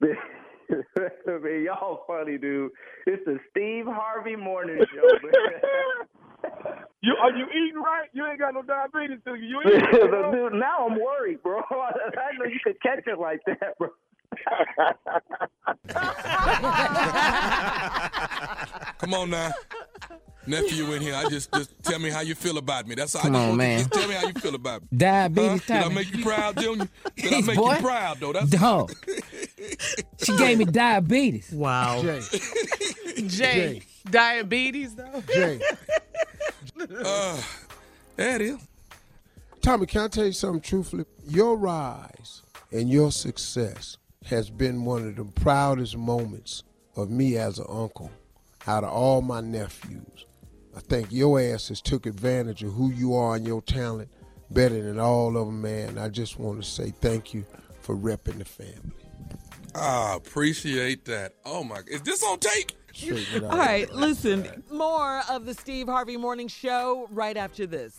[SPEAKER 9] man, y'all funny, dude. It's the Steve Harvey Morning Show.
[SPEAKER 10] You are you eating right? You ain't got no diabetes, do you? You eating, bro?
[SPEAKER 9] Dude, now I'm worried, bro. I know you could catch it like that, bro.
[SPEAKER 7] Come on now. Nephew in here, I just just tell me how you feel about me. That's all
[SPEAKER 5] Come
[SPEAKER 7] I just
[SPEAKER 5] on,
[SPEAKER 7] want you-
[SPEAKER 5] man.
[SPEAKER 7] Just tell me how you feel about me.
[SPEAKER 5] Diabetes
[SPEAKER 7] Huh? Did I
[SPEAKER 5] time.
[SPEAKER 7] make you proud, Junior? Did I make
[SPEAKER 5] boy.
[SPEAKER 7] you proud though? That's
[SPEAKER 5] Dog. She gave me diabetes.
[SPEAKER 4] Wow.
[SPEAKER 2] Jay,
[SPEAKER 3] Jay, diabetes though.
[SPEAKER 2] Jay.
[SPEAKER 7] uh, there it is.
[SPEAKER 2] Tommy, can I tell you something truthfully? Your rise and your success has been one of the proudest moments of me as an uncle out of all my nephews. I think your ass has took advantage of who you are and your talent better than all of them, man. I just want to say thank you for repping the family.
[SPEAKER 7] I appreciate that. Oh my, is this on tape?
[SPEAKER 2] Straighten.
[SPEAKER 4] All right, listen, more of the Steve Harvey Morning Show right after this.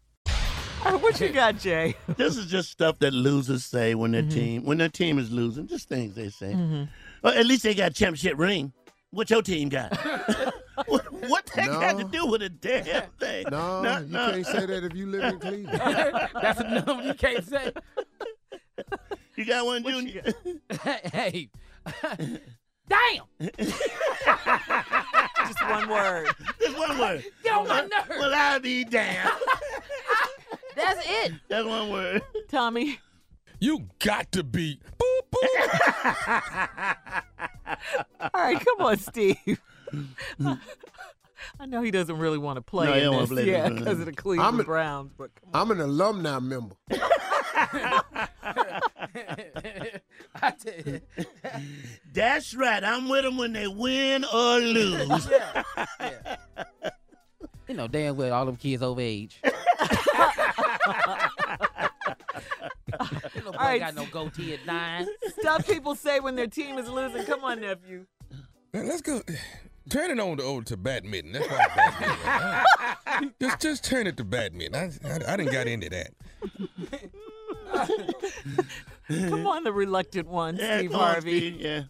[SPEAKER 4] All right, what you got, Jay?
[SPEAKER 6] This is just stuff that losers say when their mm-hmm. team when their team is losing. Just things they say. Mm-hmm. Well, at least they got a championship ring. What your team got? what, what that got to do with a damn thing?
[SPEAKER 2] No,
[SPEAKER 6] No,
[SPEAKER 2] you
[SPEAKER 6] no.
[SPEAKER 2] can't say that if you live in Cleveland.
[SPEAKER 5] That's a number you can't say.
[SPEAKER 6] You got one, Junior?
[SPEAKER 5] hey. Damn!
[SPEAKER 4] Just one word.
[SPEAKER 6] Just one word.
[SPEAKER 5] Get on my nerves.
[SPEAKER 6] Well, I'll be damned.
[SPEAKER 5] That's it.
[SPEAKER 6] That's one word.
[SPEAKER 4] Tommy.
[SPEAKER 7] You got to be. Boop, boop.
[SPEAKER 4] All right, come on, Steve. I know he doesn't really want to play
[SPEAKER 6] No,
[SPEAKER 4] in this,
[SPEAKER 6] play
[SPEAKER 4] yeah, because of the Cleveland
[SPEAKER 2] I'm a-
[SPEAKER 4] Browns. But come on.
[SPEAKER 2] I'm an alumni member.
[SPEAKER 5] I tell you.
[SPEAKER 6] That's right. I'm with them when they win or lose.
[SPEAKER 5] You know damn well all them kids over age. Ain't no boy
[SPEAKER 4] right.
[SPEAKER 5] got no goatee at nine.
[SPEAKER 4] stuff people say when their team is losing. Come on, nephew.
[SPEAKER 7] Man, let's go. Turn it on to over to badminton. That's why badminton. right? Just just turn it to badminton. I, I, I didn't got into that.
[SPEAKER 4] Come on, the reluctant one,
[SPEAKER 6] Yeah,
[SPEAKER 4] Steve
[SPEAKER 6] come on,
[SPEAKER 4] Harvey.
[SPEAKER 6] Steve, Yeah.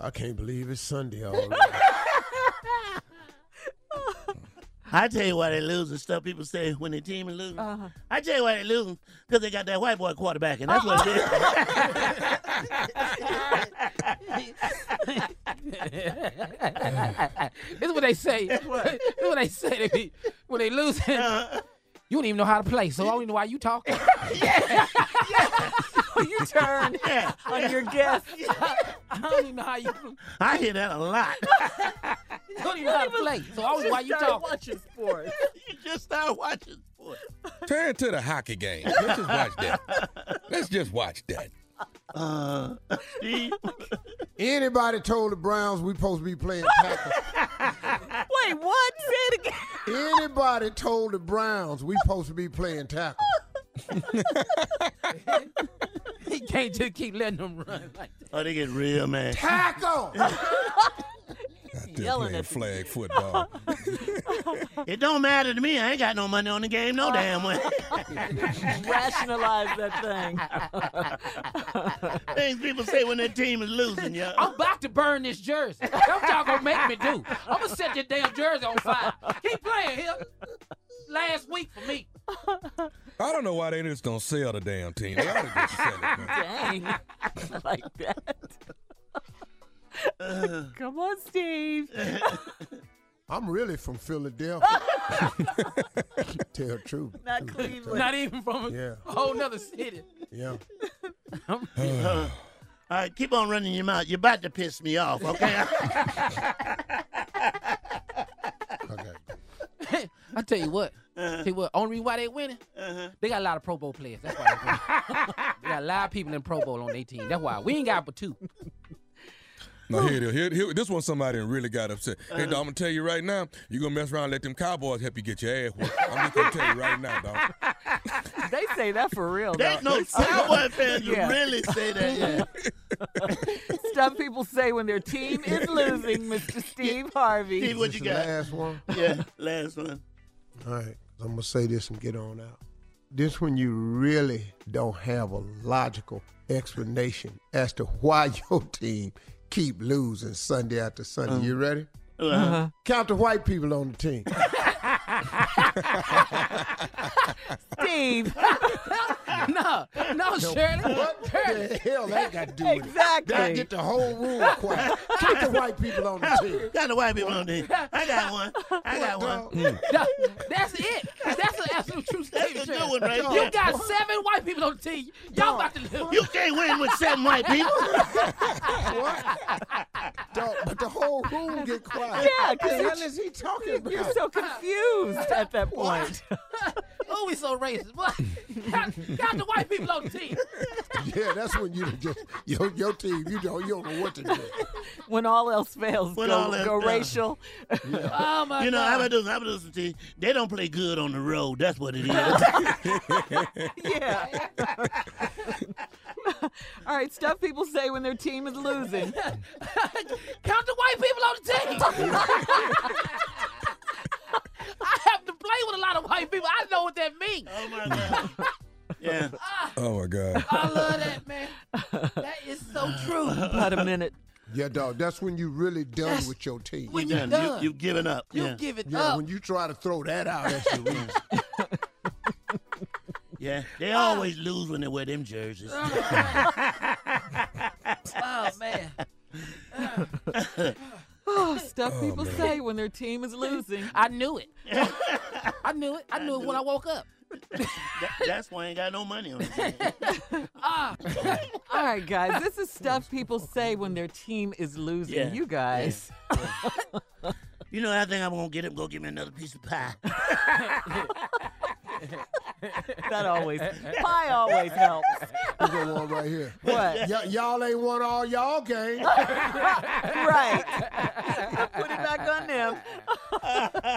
[SPEAKER 2] I can't believe it's Sunday already.
[SPEAKER 6] I tell you why they lose and stuff people say when their team is losing.
[SPEAKER 4] Uh-huh.
[SPEAKER 6] I tell you why they losing because they got that white boy quarterback, and that's what it
[SPEAKER 5] this is what they say. This is what they say. They be, when they lose, you don't even know how to play, so I don't even know why you talking. yeah. yeah.
[SPEAKER 4] you turn on your guest.
[SPEAKER 5] I don't even know how you.
[SPEAKER 6] I hear that a lot.
[SPEAKER 5] You don't even know how to play, so I don't why you
[SPEAKER 4] Start
[SPEAKER 5] talking.
[SPEAKER 4] watching sports.
[SPEAKER 6] you just start watching sports.
[SPEAKER 7] Turn to the hockey game. Let's just watch that. Let's just watch that.
[SPEAKER 6] Uh,
[SPEAKER 2] Anybody told the Browns we supposed to be playing tackle?
[SPEAKER 4] Wait, what? Say it again.
[SPEAKER 2] Anybody told the Browns we supposed to be playing tackle?
[SPEAKER 5] He can't just keep letting them run like that.
[SPEAKER 6] oh, they get real man.
[SPEAKER 2] Tackle!
[SPEAKER 7] Out there
[SPEAKER 4] Yelling
[SPEAKER 7] playing
[SPEAKER 4] at
[SPEAKER 7] flag football.
[SPEAKER 6] It don't matter to me. I ain't got no money on the game, no damn way.
[SPEAKER 4] Rationalize that thing.
[SPEAKER 6] Things people say when their team is losing, yo.
[SPEAKER 5] I'm about to burn this jersey. That's what y'all gonna make me do. I'm gonna set this damn jersey on fire. Keep playing here. Last week for me.
[SPEAKER 7] I don't know why they just don't sell the damn team. They ought to just sell it. man.
[SPEAKER 4] Dang. I like that. Come on, Steve.
[SPEAKER 2] I'm really from Philadelphia. Tell the truth.
[SPEAKER 4] Not Cleveland.
[SPEAKER 5] Not even from
[SPEAKER 2] Yeah.
[SPEAKER 5] a whole nother city.
[SPEAKER 2] Yeah.
[SPEAKER 6] All right, keep on running your mouth. You're about to piss me off, okay?
[SPEAKER 2] Okay.
[SPEAKER 5] I tell you what. Uh-huh. Tell you what. Only reason why they winning, uh-huh. they got a lot of Pro Bowl players. That's why they winning. they got a lot of people in Pro Bowl on their team. That's why we ain't got but two.
[SPEAKER 7] Now here it is. Here, here, this one somebody done really got upset. Hey, uh-huh. dog, I'm gonna tell you right now, you gonna mess around and let them cowboys help you get your ass whooped. I'm just gonna tell you right now, dog.
[SPEAKER 4] They say that for real.
[SPEAKER 6] There's
[SPEAKER 4] though.
[SPEAKER 6] no Cowboy fans
[SPEAKER 4] Yeah.
[SPEAKER 6] really say that. Yeah.
[SPEAKER 4] Stuff people say when their team is losing, Mr. Steve Harvey.
[SPEAKER 6] Steve, what you
[SPEAKER 2] the
[SPEAKER 6] got?
[SPEAKER 2] last one.
[SPEAKER 6] Yeah, last one.
[SPEAKER 2] All right. I'm gonna say this and get on out. This when you really don't have a logical explanation as to why your team keep losing Sunday after Sunday. You ready?
[SPEAKER 6] Uh-huh.
[SPEAKER 2] Count the white people on the team.
[SPEAKER 4] Steve.
[SPEAKER 5] no, no, Shirley.
[SPEAKER 2] What the hell that got to do with it?
[SPEAKER 4] Exactly.
[SPEAKER 2] That get the whole room quiet. Count the white people on the team.
[SPEAKER 6] Got the white people on there. I got one. I got one.
[SPEAKER 2] Dog.
[SPEAKER 5] No, that's it. That's an absolute true statement.
[SPEAKER 6] That's a good one right
[SPEAKER 5] You
[SPEAKER 6] there.
[SPEAKER 5] got seven white people on the team. Y'all about to lose.
[SPEAKER 6] You can't win with seven white people.
[SPEAKER 2] Dog, but the whole room get quiet.
[SPEAKER 4] Yeah,
[SPEAKER 2] What the
[SPEAKER 4] 'cause
[SPEAKER 2] hell is he talking about?
[SPEAKER 4] You're so confused at that point.
[SPEAKER 5] Oh, we so racist. What? Got, got the white people on the team.
[SPEAKER 2] Yeah, that's when you just your your team. You don't you don't know what to do.
[SPEAKER 4] When all else fails,
[SPEAKER 6] When
[SPEAKER 4] go,
[SPEAKER 6] all else
[SPEAKER 4] go
[SPEAKER 6] fails.
[SPEAKER 4] racial.
[SPEAKER 5] Oh my god.
[SPEAKER 6] You know,
[SPEAKER 5] God.
[SPEAKER 6] how about this? How about this? T? They don't play good on the road. That's what it is.
[SPEAKER 4] Yeah. all right, stuff people say when their team is losing.
[SPEAKER 5] Count the white people on the team. I have to play with a lot of white people. I know what that means.
[SPEAKER 6] oh my god. Yeah. Ah.
[SPEAKER 7] Oh my God.
[SPEAKER 5] I love that, man. That is so true.
[SPEAKER 4] About a minute.
[SPEAKER 2] Yeah, dog. That's when you really done
[SPEAKER 5] That's-
[SPEAKER 2] with your team.
[SPEAKER 5] When
[SPEAKER 6] You
[SPEAKER 5] you
[SPEAKER 6] done.
[SPEAKER 5] done,
[SPEAKER 6] You, you've given up.
[SPEAKER 5] you
[SPEAKER 6] yeah.
[SPEAKER 5] give it up.
[SPEAKER 2] yeah,
[SPEAKER 5] up.
[SPEAKER 2] when you try to throw that out, that's the reason.
[SPEAKER 6] yeah. They ah. always lose when they wear them jerseys.
[SPEAKER 5] Oh, oh man.
[SPEAKER 4] Oh, stuff people say when their team is losing.
[SPEAKER 5] I knew it. I knew it. I knew it when I woke up.
[SPEAKER 6] That- that's why I ain't got no money on it.
[SPEAKER 5] Ah,
[SPEAKER 4] All right, guys, this is stuff people say when their team is losing.
[SPEAKER 6] Yeah.
[SPEAKER 4] You guys.
[SPEAKER 6] You know, I think I'm gonna get him. Go give me another piece of pie.
[SPEAKER 4] That always, pie always helps.
[SPEAKER 2] Look at one right here.
[SPEAKER 4] What?
[SPEAKER 2] Y- y'all ain't won all y'all games.
[SPEAKER 4] right. Put it back on them.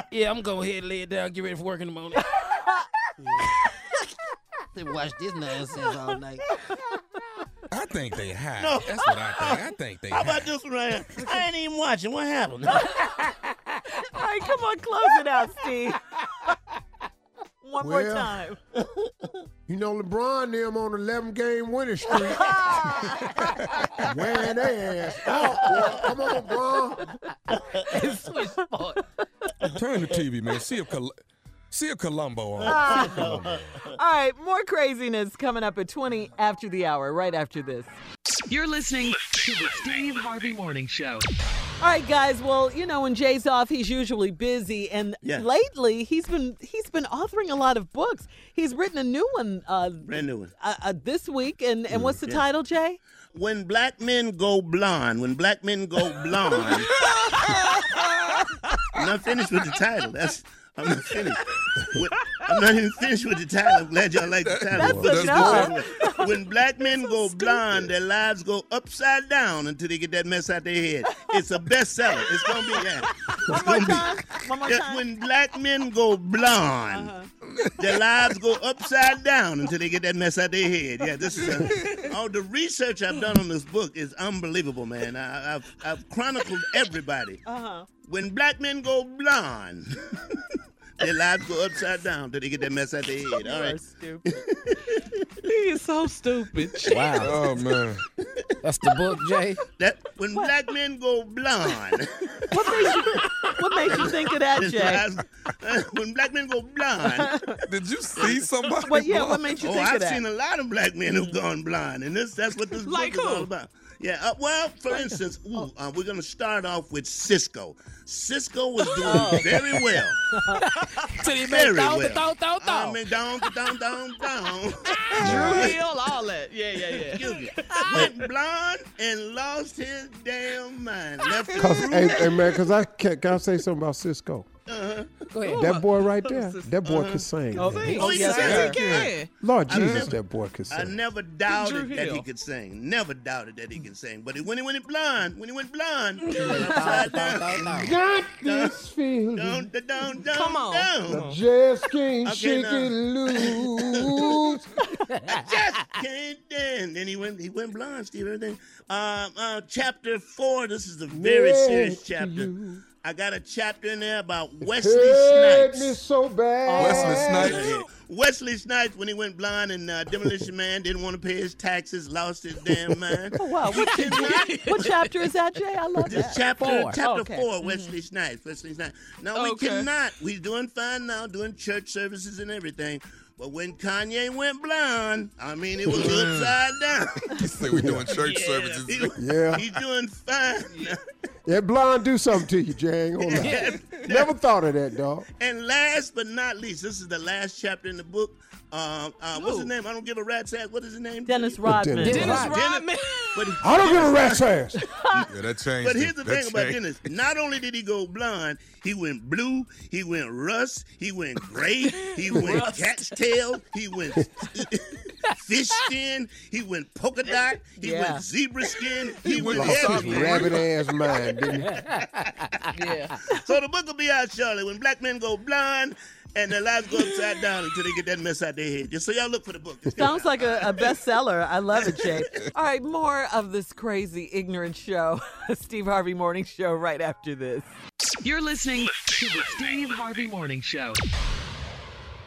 [SPEAKER 5] yeah, I'm going ahead and lay it down. Get ready for work in the morning. They watch this nonsense all night.
[SPEAKER 7] I think they high.
[SPEAKER 6] No.
[SPEAKER 7] That's what I think. I think they
[SPEAKER 6] How
[SPEAKER 7] high.
[SPEAKER 6] about this one right here? I ain't even watching. What happened?
[SPEAKER 4] All right, come on, close it out, Steve. One more time.
[SPEAKER 2] You know, LeBron them on 11 game winning streak. Wearing their ass out, boy. Come on, LeBron.
[SPEAKER 5] Switch sport.
[SPEAKER 7] Turn the TV, man. See if Col- see if Columbo on. Oh. See if Columbo.
[SPEAKER 4] All right, more craziness coming up at 20 after the hour, right after this.
[SPEAKER 8] You're listening to the Steve Harvey Morning Show.
[SPEAKER 4] All right, guys. Well, you know, when Jay's off, he's usually busy, and
[SPEAKER 6] Yeah.
[SPEAKER 4] lately he's been he's been authoring a lot of books. He's written a new one uh,
[SPEAKER 6] Brand new one.
[SPEAKER 4] uh, uh, this week, and and what's the
[SPEAKER 6] yeah.
[SPEAKER 4] title, Jay?
[SPEAKER 6] When black men go blonde, when black men go blonde. I'm not finished with the title. That's I'm not finished. I'm not even finished with the title. I'm glad y'all like the title.
[SPEAKER 4] That's enough.
[SPEAKER 6] When black men go blonde, their lives go upside down until they get that mess out their head. It's a bestseller. It's gonna be yeah. It's
[SPEAKER 4] One more
[SPEAKER 6] gonna be-
[SPEAKER 4] One more time.
[SPEAKER 6] when black men go blonde, their lives go upside down until they get that mess out their head. Yeah, this is a, all the research I've done on this book is unbelievable, man. I, I've I've chronicled everybody.
[SPEAKER 4] Uh-huh.
[SPEAKER 6] When black men go blonde, Their lives go upside down till they get that mess out their head. All right.
[SPEAKER 4] stupid.
[SPEAKER 3] He is so stupid.
[SPEAKER 5] Wow.
[SPEAKER 7] Oh man.
[SPEAKER 5] That's the book, Jay.
[SPEAKER 6] That when black men go blonde.
[SPEAKER 4] What makes you, what made you think of that, Jay?
[SPEAKER 6] lies- uh, when black men go blonde.
[SPEAKER 7] Did you see somebody?
[SPEAKER 4] Well, yeah, what made you
[SPEAKER 6] oh,
[SPEAKER 4] think
[SPEAKER 6] I've
[SPEAKER 4] of that?
[SPEAKER 6] seen a lot of black men who've gone blind, and this that's what this
[SPEAKER 3] Like
[SPEAKER 6] book is
[SPEAKER 3] who?
[SPEAKER 6] all about. Yeah, uh, well, for instance, ooh, uh, we're going to start off with Sisqo. Sisqo was doing very well.
[SPEAKER 5] Till he
[SPEAKER 6] Very
[SPEAKER 5] down,
[SPEAKER 6] well.
[SPEAKER 5] down, down,
[SPEAKER 6] I
[SPEAKER 5] down.
[SPEAKER 6] mean, down, down, down, down.
[SPEAKER 4] Dru Hill, all that. Yeah, yeah, yeah.
[SPEAKER 6] Excuse me. Went blind and lost his damn mind. Left
[SPEAKER 2] Cause, hey, hey man, cause I can, can I say something about Sisqo?
[SPEAKER 5] Go ahead.
[SPEAKER 2] That boy right there, that boy can sing.
[SPEAKER 4] Oh,
[SPEAKER 2] man.
[SPEAKER 6] Oh,
[SPEAKER 4] you.
[SPEAKER 6] yes,
[SPEAKER 4] Yes,
[SPEAKER 6] sir.
[SPEAKER 4] sir.
[SPEAKER 3] can.
[SPEAKER 2] Lord Jesus,
[SPEAKER 6] never-
[SPEAKER 2] that boy can sing I
[SPEAKER 6] never doubted that he could sing. Never doubted that he could sing. But when he went blind, when he went upside
[SPEAKER 5] Down,
[SPEAKER 6] down.
[SPEAKER 2] Got this feeling.
[SPEAKER 6] Down, down, down, down,
[SPEAKER 3] Come on.
[SPEAKER 6] down.
[SPEAKER 2] Just can't
[SPEAKER 6] Okay,
[SPEAKER 2] shake
[SPEAKER 6] now.
[SPEAKER 2] it loose.
[SPEAKER 6] Just can't dance. Then he went, he went blind, Steve. Everything. Um, uh, chapter four. This is a very
[SPEAKER 2] Next
[SPEAKER 6] serious chapter.
[SPEAKER 2] you.
[SPEAKER 6] I got a chapter in there about Wesley
[SPEAKER 2] Hurt me so bad.
[SPEAKER 7] Wesley Snipes.
[SPEAKER 6] Yeah. Wesley Snipes, when he went blind and uh, Demolition Man didn't want to pay his taxes, lost his damn mind.
[SPEAKER 4] Oh, wow. What, what chapter is that, Jay? I love
[SPEAKER 6] This
[SPEAKER 4] that.
[SPEAKER 6] chapter,
[SPEAKER 5] Four.
[SPEAKER 6] chapter
[SPEAKER 4] Okay.
[SPEAKER 6] four, Wesley Snipes, Wesley Snipes. No, we
[SPEAKER 3] Okay.
[SPEAKER 6] cannot. We're doing fine now, doing church services and everything. But when Kanye went blind, I mean, it was upside down.
[SPEAKER 7] You say we're doing church
[SPEAKER 6] Yeah,
[SPEAKER 7] services.
[SPEAKER 6] he-
[SPEAKER 2] Yeah.
[SPEAKER 6] He's doing fine.
[SPEAKER 2] That blonde do something to you, Jay. Ain't gonna lie.
[SPEAKER 6] Yeah.
[SPEAKER 2] Never thought of that, dog.
[SPEAKER 6] And last but not least, this is the last chapter in the book. Uh, uh, what's his name? I don't give a rat's ass. What is his name?
[SPEAKER 4] Dennis Rodman.
[SPEAKER 2] Dennis
[SPEAKER 3] Dennis
[SPEAKER 6] Rodman.
[SPEAKER 3] Rodman.
[SPEAKER 6] But,
[SPEAKER 2] I don't give a rat's ass.
[SPEAKER 7] Yeah, that changed.
[SPEAKER 6] but here's the
[SPEAKER 7] That
[SPEAKER 6] thing about. Dennis. Not only did he go blind, he went blue, he went rust, he went gray, he went cat's tail, he went fish skin, he went polka dot, he
[SPEAKER 4] Yeah.
[SPEAKER 6] went zebra skin, he, went,
[SPEAKER 7] went soft.
[SPEAKER 2] Rabbit ass mind, didn't he?
[SPEAKER 3] Yeah.
[SPEAKER 6] So the book will be out shortly when black men go blind and their lives go upside down until they get that mess out their head. Just so y'all look for the book. It's
[SPEAKER 4] Sounds like a, a bestseller. I love it, Jay. All right, more of this crazy, ignorant show, Steve Harvey Morning Show, right after this.
[SPEAKER 8] You're listening to the Steve Harvey Morning Show.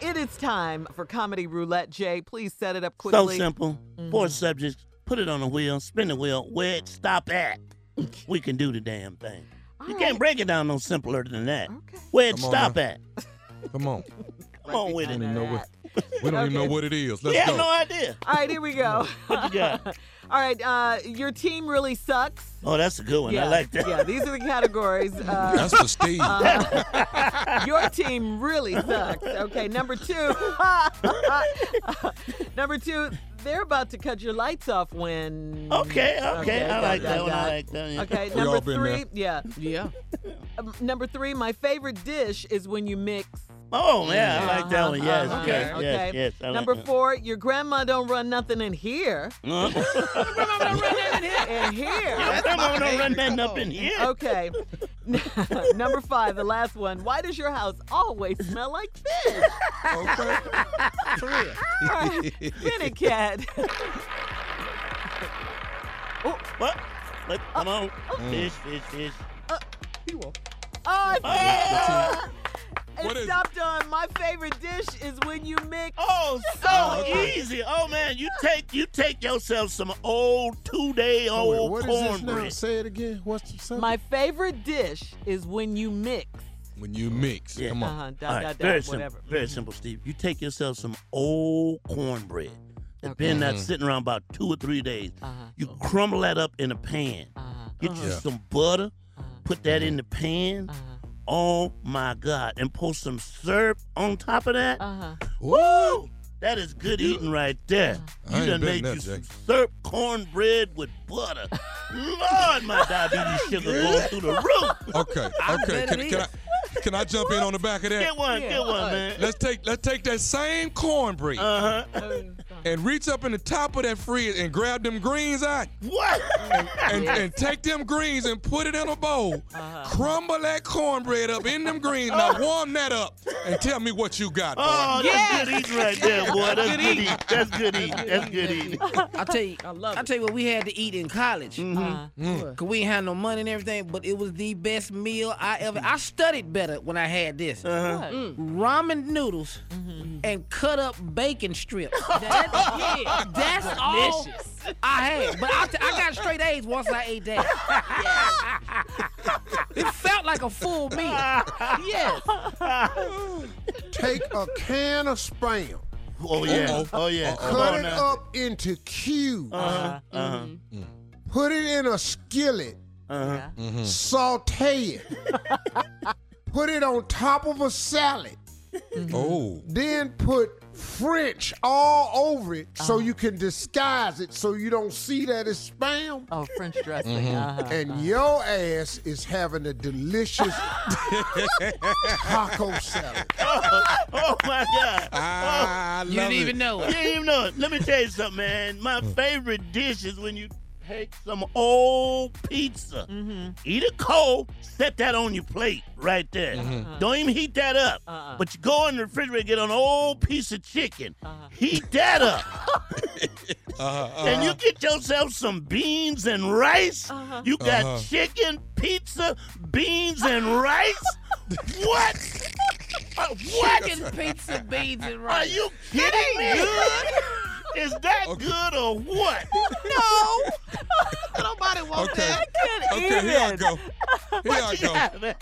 [SPEAKER 4] It is time for Comedy Roulette, Jay. Please set it up quickly.
[SPEAKER 6] So
[SPEAKER 4] quickly.
[SPEAKER 6] simple. Four mm-hmm. subjects. Put it on the wheel. Spin the wheel. Where it stop at. We can do the damn thing.
[SPEAKER 4] All
[SPEAKER 6] You
[SPEAKER 4] right.
[SPEAKER 6] can't break it down no simpler than that.
[SPEAKER 4] Okay.
[SPEAKER 6] Where it
[SPEAKER 7] Come on
[SPEAKER 6] stop
[SPEAKER 7] now.
[SPEAKER 6] at.
[SPEAKER 7] Come on.
[SPEAKER 6] Come on with it.
[SPEAKER 7] know what. We don't even know what it is.
[SPEAKER 6] We
[SPEAKER 7] Let's
[SPEAKER 6] have
[SPEAKER 7] go.
[SPEAKER 6] no idea.
[SPEAKER 4] All right, here we go.
[SPEAKER 6] What you got?
[SPEAKER 4] All right, uh, your team really sucks.
[SPEAKER 6] Oh, that's a good one.
[SPEAKER 4] yeah,
[SPEAKER 6] I like that.
[SPEAKER 4] Yeah, these are the categories. Uh,
[SPEAKER 7] That's for Steve.
[SPEAKER 4] your team really sucks. Okay, number two. number two, they're about to cut your lights off when.
[SPEAKER 6] Okay, okay.
[SPEAKER 4] Okay,
[SPEAKER 6] I like
[SPEAKER 4] that,
[SPEAKER 6] that one. I like that. yeah.
[SPEAKER 4] Okay,
[SPEAKER 7] We
[SPEAKER 4] number three.
[SPEAKER 7] there.
[SPEAKER 4] Yeah.
[SPEAKER 3] Yeah.
[SPEAKER 4] Um, number three, my favorite dish is when you mix.
[SPEAKER 6] Oh, yeah, I like that
[SPEAKER 4] Uh-huh,
[SPEAKER 6] one. Yes,
[SPEAKER 4] uh-huh,
[SPEAKER 6] yes,
[SPEAKER 4] okay.
[SPEAKER 6] yes, yes. I like
[SPEAKER 4] Number
[SPEAKER 6] that.
[SPEAKER 4] four, your grandma don't run nothing in here.
[SPEAKER 6] Uh,
[SPEAKER 4] In here.
[SPEAKER 6] Grandma don't run nothing up in here.
[SPEAKER 4] Okay. Number five, the last one. Why does your house always smell like fish?
[SPEAKER 7] Okay.
[SPEAKER 4] All right. Spin it, cat.
[SPEAKER 6] Oh, what? Let, come on.
[SPEAKER 4] Uh, oh.
[SPEAKER 6] Fish, fish, fish.
[SPEAKER 4] Uh, oh, yeah.
[SPEAKER 7] What
[SPEAKER 4] It
[SPEAKER 7] is-
[SPEAKER 4] stopped on my favorite dish is when you mix.
[SPEAKER 6] Oh, so
[SPEAKER 7] Oh, okay.
[SPEAKER 6] easy. Oh man, you take you take yourself some old two day
[SPEAKER 2] wait,
[SPEAKER 6] old
[SPEAKER 2] what is this
[SPEAKER 6] cornbread.
[SPEAKER 2] Say it again. What's the subject?
[SPEAKER 4] My favorite dish is when you mix.
[SPEAKER 7] When you mix,
[SPEAKER 6] Yeah.
[SPEAKER 7] come on.
[SPEAKER 4] Uh-huh, dot,
[SPEAKER 6] All right,
[SPEAKER 4] dot,
[SPEAKER 6] very
[SPEAKER 4] dot,
[SPEAKER 6] simple.
[SPEAKER 4] whatever.
[SPEAKER 6] Very simple, Steve. You take yourself some old cornbread. That's
[SPEAKER 4] Okay.
[SPEAKER 6] been that sitting around about two or three days.
[SPEAKER 4] Uh-huh.
[SPEAKER 6] You crumble that up in a pan.
[SPEAKER 4] Uh-huh.
[SPEAKER 6] Get you
[SPEAKER 7] Yeah.
[SPEAKER 6] some butter. Put that in the pan.
[SPEAKER 4] Uh-huh.
[SPEAKER 6] Oh my God! And pour some syrup on top of that.
[SPEAKER 4] Uh-huh.
[SPEAKER 6] Woo! That is good eating right there.
[SPEAKER 7] I
[SPEAKER 6] You
[SPEAKER 7] ain't
[SPEAKER 6] done
[SPEAKER 7] betting
[SPEAKER 6] made
[SPEAKER 7] that,
[SPEAKER 6] you some
[SPEAKER 7] Jay.
[SPEAKER 6] syrup cornbread with butter. Lord, my diabetes sugar going through the roof.
[SPEAKER 7] Okay. Okay. Can, can I can I jump in on the back of that?
[SPEAKER 6] Get one, get one, man.
[SPEAKER 7] Let's take let's take that same cornbread
[SPEAKER 6] Uh huh.
[SPEAKER 7] And reach up in the top of that fridge and grab them greens out.
[SPEAKER 6] What?
[SPEAKER 7] And, and take them greens and put it in a bowl. Crumble that cornbread up in them greens. Now warm that up and tell me what you got, boy.
[SPEAKER 6] Oh, that's
[SPEAKER 3] Yes.
[SPEAKER 6] good eating right there, boy. That's
[SPEAKER 5] Good
[SPEAKER 6] good
[SPEAKER 5] eating.
[SPEAKER 6] eating. That's good eating. That's good eating.
[SPEAKER 5] I tell you, I
[SPEAKER 4] love
[SPEAKER 5] I tell you what we had to eat in college.
[SPEAKER 4] Uh,
[SPEAKER 5] Cause we ain't had no money and everything, but it was the best meal I ever. I studied better when I had this.
[SPEAKER 6] Uh-huh.
[SPEAKER 4] what?
[SPEAKER 5] Ramen noodles and cut up bacon strips. That- yeah, that's all I had. But I, t- I got straight A's once I ate that. it felt like a full meal. Yes.
[SPEAKER 2] Take a can of spam,
[SPEAKER 6] Oh yeah.
[SPEAKER 7] Uh-oh.
[SPEAKER 6] Oh yeah. Come
[SPEAKER 2] cut it
[SPEAKER 6] now.
[SPEAKER 2] up into cubes,
[SPEAKER 6] Uh-huh. Uh-huh.
[SPEAKER 2] put it in a skillet,
[SPEAKER 6] Uh-huh.
[SPEAKER 2] saute it, put it on top of a salad,
[SPEAKER 7] Oh.
[SPEAKER 2] then put French all over it so you can disguise it so you don't see that it's spam.
[SPEAKER 4] Oh, French dressing. Uh-huh.
[SPEAKER 2] And your ass is having a delicious taco salad.
[SPEAKER 6] Oh my God.
[SPEAKER 7] I love
[SPEAKER 5] You didn't
[SPEAKER 7] it.
[SPEAKER 5] even know it.
[SPEAKER 6] You didn't even know it. Let me tell you something, man. My favorite dish is when you take some old pizza, eat it cold, set that on your plate right there. Don't even heat that up.
[SPEAKER 4] Uh-uh.
[SPEAKER 6] But you go in the refrigerator, get an old piece of chicken, heat that up,
[SPEAKER 7] Uh-huh,
[SPEAKER 6] and you
[SPEAKER 7] uh-huh.
[SPEAKER 6] get yourself some beans and rice. You got
[SPEAKER 7] Uh-huh.
[SPEAKER 6] chicken, pizza, beans, and rice. what? Uh, what?
[SPEAKER 5] Chicken, pizza, beans, and rice.
[SPEAKER 6] Are you kidding me? Is that good or what?
[SPEAKER 3] No. Nobody wants
[SPEAKER 7] Okay.
[SPEAKER 3] that.
[SPEAKER 7] Okay, here I go. Here I go.
[SPEAKER 6] Yeah.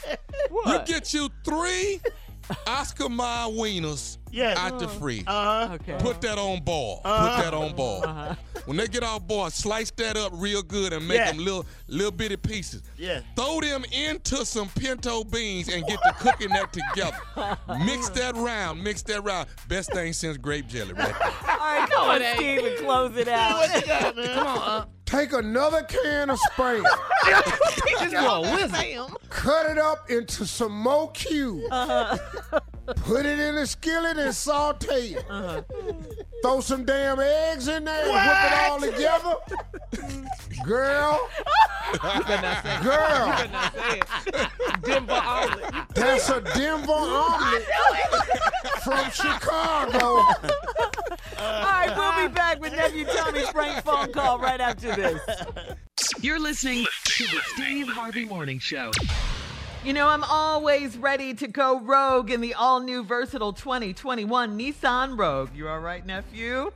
[SPEAKER 7] You get you three Oscar Mayer wieners
[SPEAKER 6] Yes.
[SPEAKER 7] out the fridge.
[SPEAKER 6] Uh-huh.
[SPEAKER 4] Okay.
[SPEAKER 7] Put that on ball.
[SPEAKER 6] Uh-huh.
[SPEAKER 7] Put that on boil.
[SPEAKER 4] Uh-huh.
[SPEAKER 7] When they get off ball, slice that up real good and make
[SPEAKER 6] Yeah.
[SPEAKER 7] them little little bitty pieces.
[SPEAKER 6] Yeah.
[SPEAKER 7] Throw them into some pinto beans and get to cooking that together. mix that round, mix that round. Best thing since grape jelly, right there.
[SPEAKER 4] All right, come on. Steve, and close it out.
[SPEAKER 6] What you got, man?
[SPEAKER 5] Come on, uh,
[SPEAKER 2] Take another can of spam,
[SPEAKER 5] this boy a wizard.
[SPEAKER 2] cut it up into some more cubes, put it in a skillet and saute it. Throw some damn eggs in there and whip it all together. Girl, girl,
[SPEAKER 3] Denver omelet.
[SPEAKER 2] that's a Denver omelet from Chicago.
[SPEAKER 4] All right, we'll be back with nephew Tommy's prank phone call right after this.
[SPEAKER 8] You're listening to the Steve Harvey Morning Show.
[SPEAKER 4] You know, I'm always ready to go rogue in the all new versatile 2021 Nissan Rogue. You all right, nephew?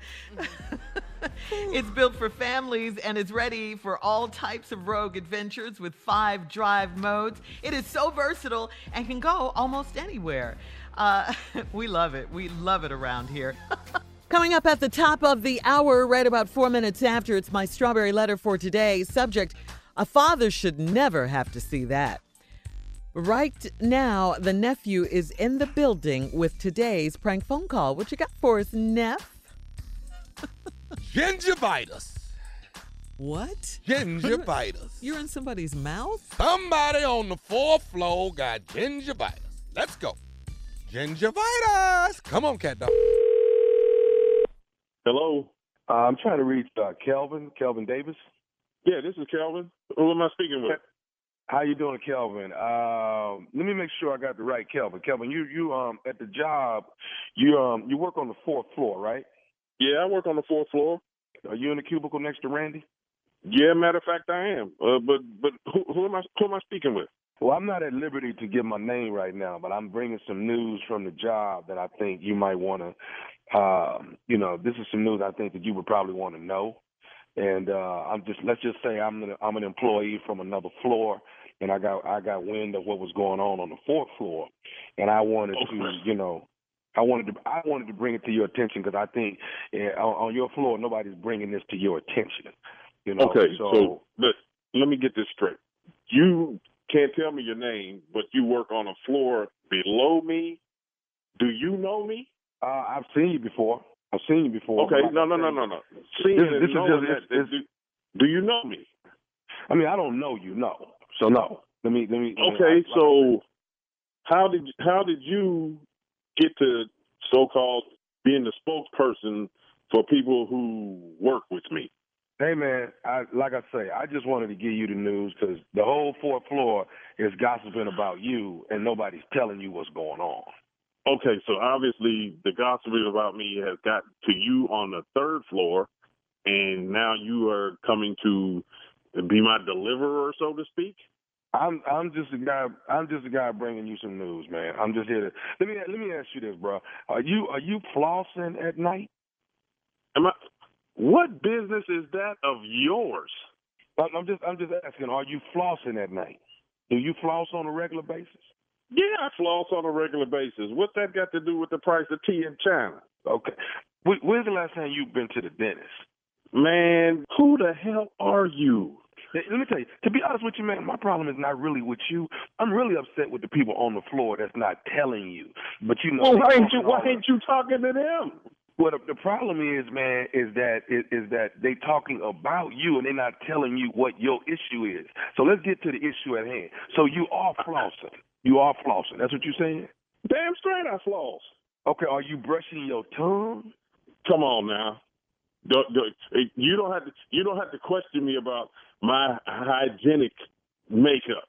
[SPEAKER 4] it's built for families and is ready for all types of rogue adventures with five drive modes. It is so versatile and can go almost anywhere. Uh, we love it. We love it around here. Coming up at the top of the hour, right about four minutes after, it's my strawberry letter for today. Subject A father should never have to see that. Right now, the nephew is in the building with today's prank phone call. What you got for us, Neff?
[SPEAKER 7] Gingivitis.
[SPEAKER 4] What?
[SPEAKER 7] Gingivitis.
[SPEAKER 4] You're in somebody's mouth?
[SPEAKER 7] Somebody on the fourth floor got gingivitis. Let's go. Gingivitis. Come on, cat dog.
[SPEAKER 10] Hello.
[SPEAKER 11] Uh, I'm trying to reach uh, Kelvin, Kelvin Davis.
[SPEAKER 10] Yeah, this is Kelvin. Who am I speaking with?
[SPEAKER 11] How you doing, Kelvin? Um, let me make sure I got the right Kelvin. Kelvin, you you um at the job, you um you work on the fourth floor, right?
[SPEAKER 10] Yeah, I work on the fourth floor.
[SPEAKER 11] Are you in the cubicle next to Randy?
[SPEAKER 10] Yeah, matter of fact, I am. Uh, but but who, who am I? Who am I speaking with?
[SPEAKER 11] Well, I'm not at liberty to give my name right now, but I'm bringing some news from the job that I think you might want to. Um, you know, this is some news I think that you would probably want to know. And uh, I'm just let's just say I'm an, I'm an employee from another floor, and I got I got wind of what was going on on the fourth floor, and I wanted to you know I wanted to I wanted to bring it to your attention because I think uh, on, on your floor nobody's bringing this to your attention. You know,
[SPEAKER 10] okay,
[SPEAKER 11] so,
[SPEAKER 10] so let let me get this straight. You can't tell me your name, but you work on a floor below me. Do you know me?
[SPEAKER 11] uh, I've seen you before. I've seen you before.
[SPEAKER 10] Okay, no, no, no, no, no. Seeing
[SPEAKER 11] This- this
[SPEAKER 10] knowing
[SPEAKER 11] just-
[SPEAKER 10] that, do, do you know me?
[SPEAKER 11] I mean, I don't know you, no. So no. Let me let me. let me-
[SPEAKER 10] Okay,
[SPEAKER 11] I- like I
[SPEAKER 10] so how did how did you get to so called being the spokesperson for people who work with me.
[SPEAKER 11] Hey man, I like I say, I just wanted to give you the news because the whole fourth floor is gossiping about you, and nobody's telling you what's going on.
[SPEAKER 10] Okay, so obviously the gossiping about me has got to you on the third floor, and now you are coming to be my deliverer, so to speak.
[SPEAKER 11] I'm I'm just a guy. I'm just a guy bringing you some news, man. I'm just here to let me let me ask you this, bro. Are you are you flossing at night?
[SPEAKER 10] Am I? What business is that of yours?
[SPEAKER 11] I'm just I'm just asking. Are you flossing at night? Do you floss on a regular basis?
[SPEAKER 10] Yeah, I floss on a regular basis. What's that got to do with the price of tea in China?
[SPEAKER 11] Okay. When's the last time you've been to the dentist?
[SPEAKER 10] Man, who the hell are you?
[SPEAKER 11] Let me tell you, to be honest with you, man, my problem is not really with you. I'm really upset with the people on the floor that's not telling you. But you know,
[SPEAKER 10] Well, why ain't you why ain't you talking to them?
[SPEAKER 11] Well, the, the problem is, man, is that is, is that they talking about you and they're not telling you what your issue is. So let's get to the issue at hand. So you are flossing. You are flossing. That's what you're saying.
[SPEAKER 10] Damn straight I floss.
[SPEAKER 11] Okay. Are you brushing your tongue?
[SPEAKER 10] Come on now. Don't- don't- You don't have to. You don't have to question me about my hygienic makeup.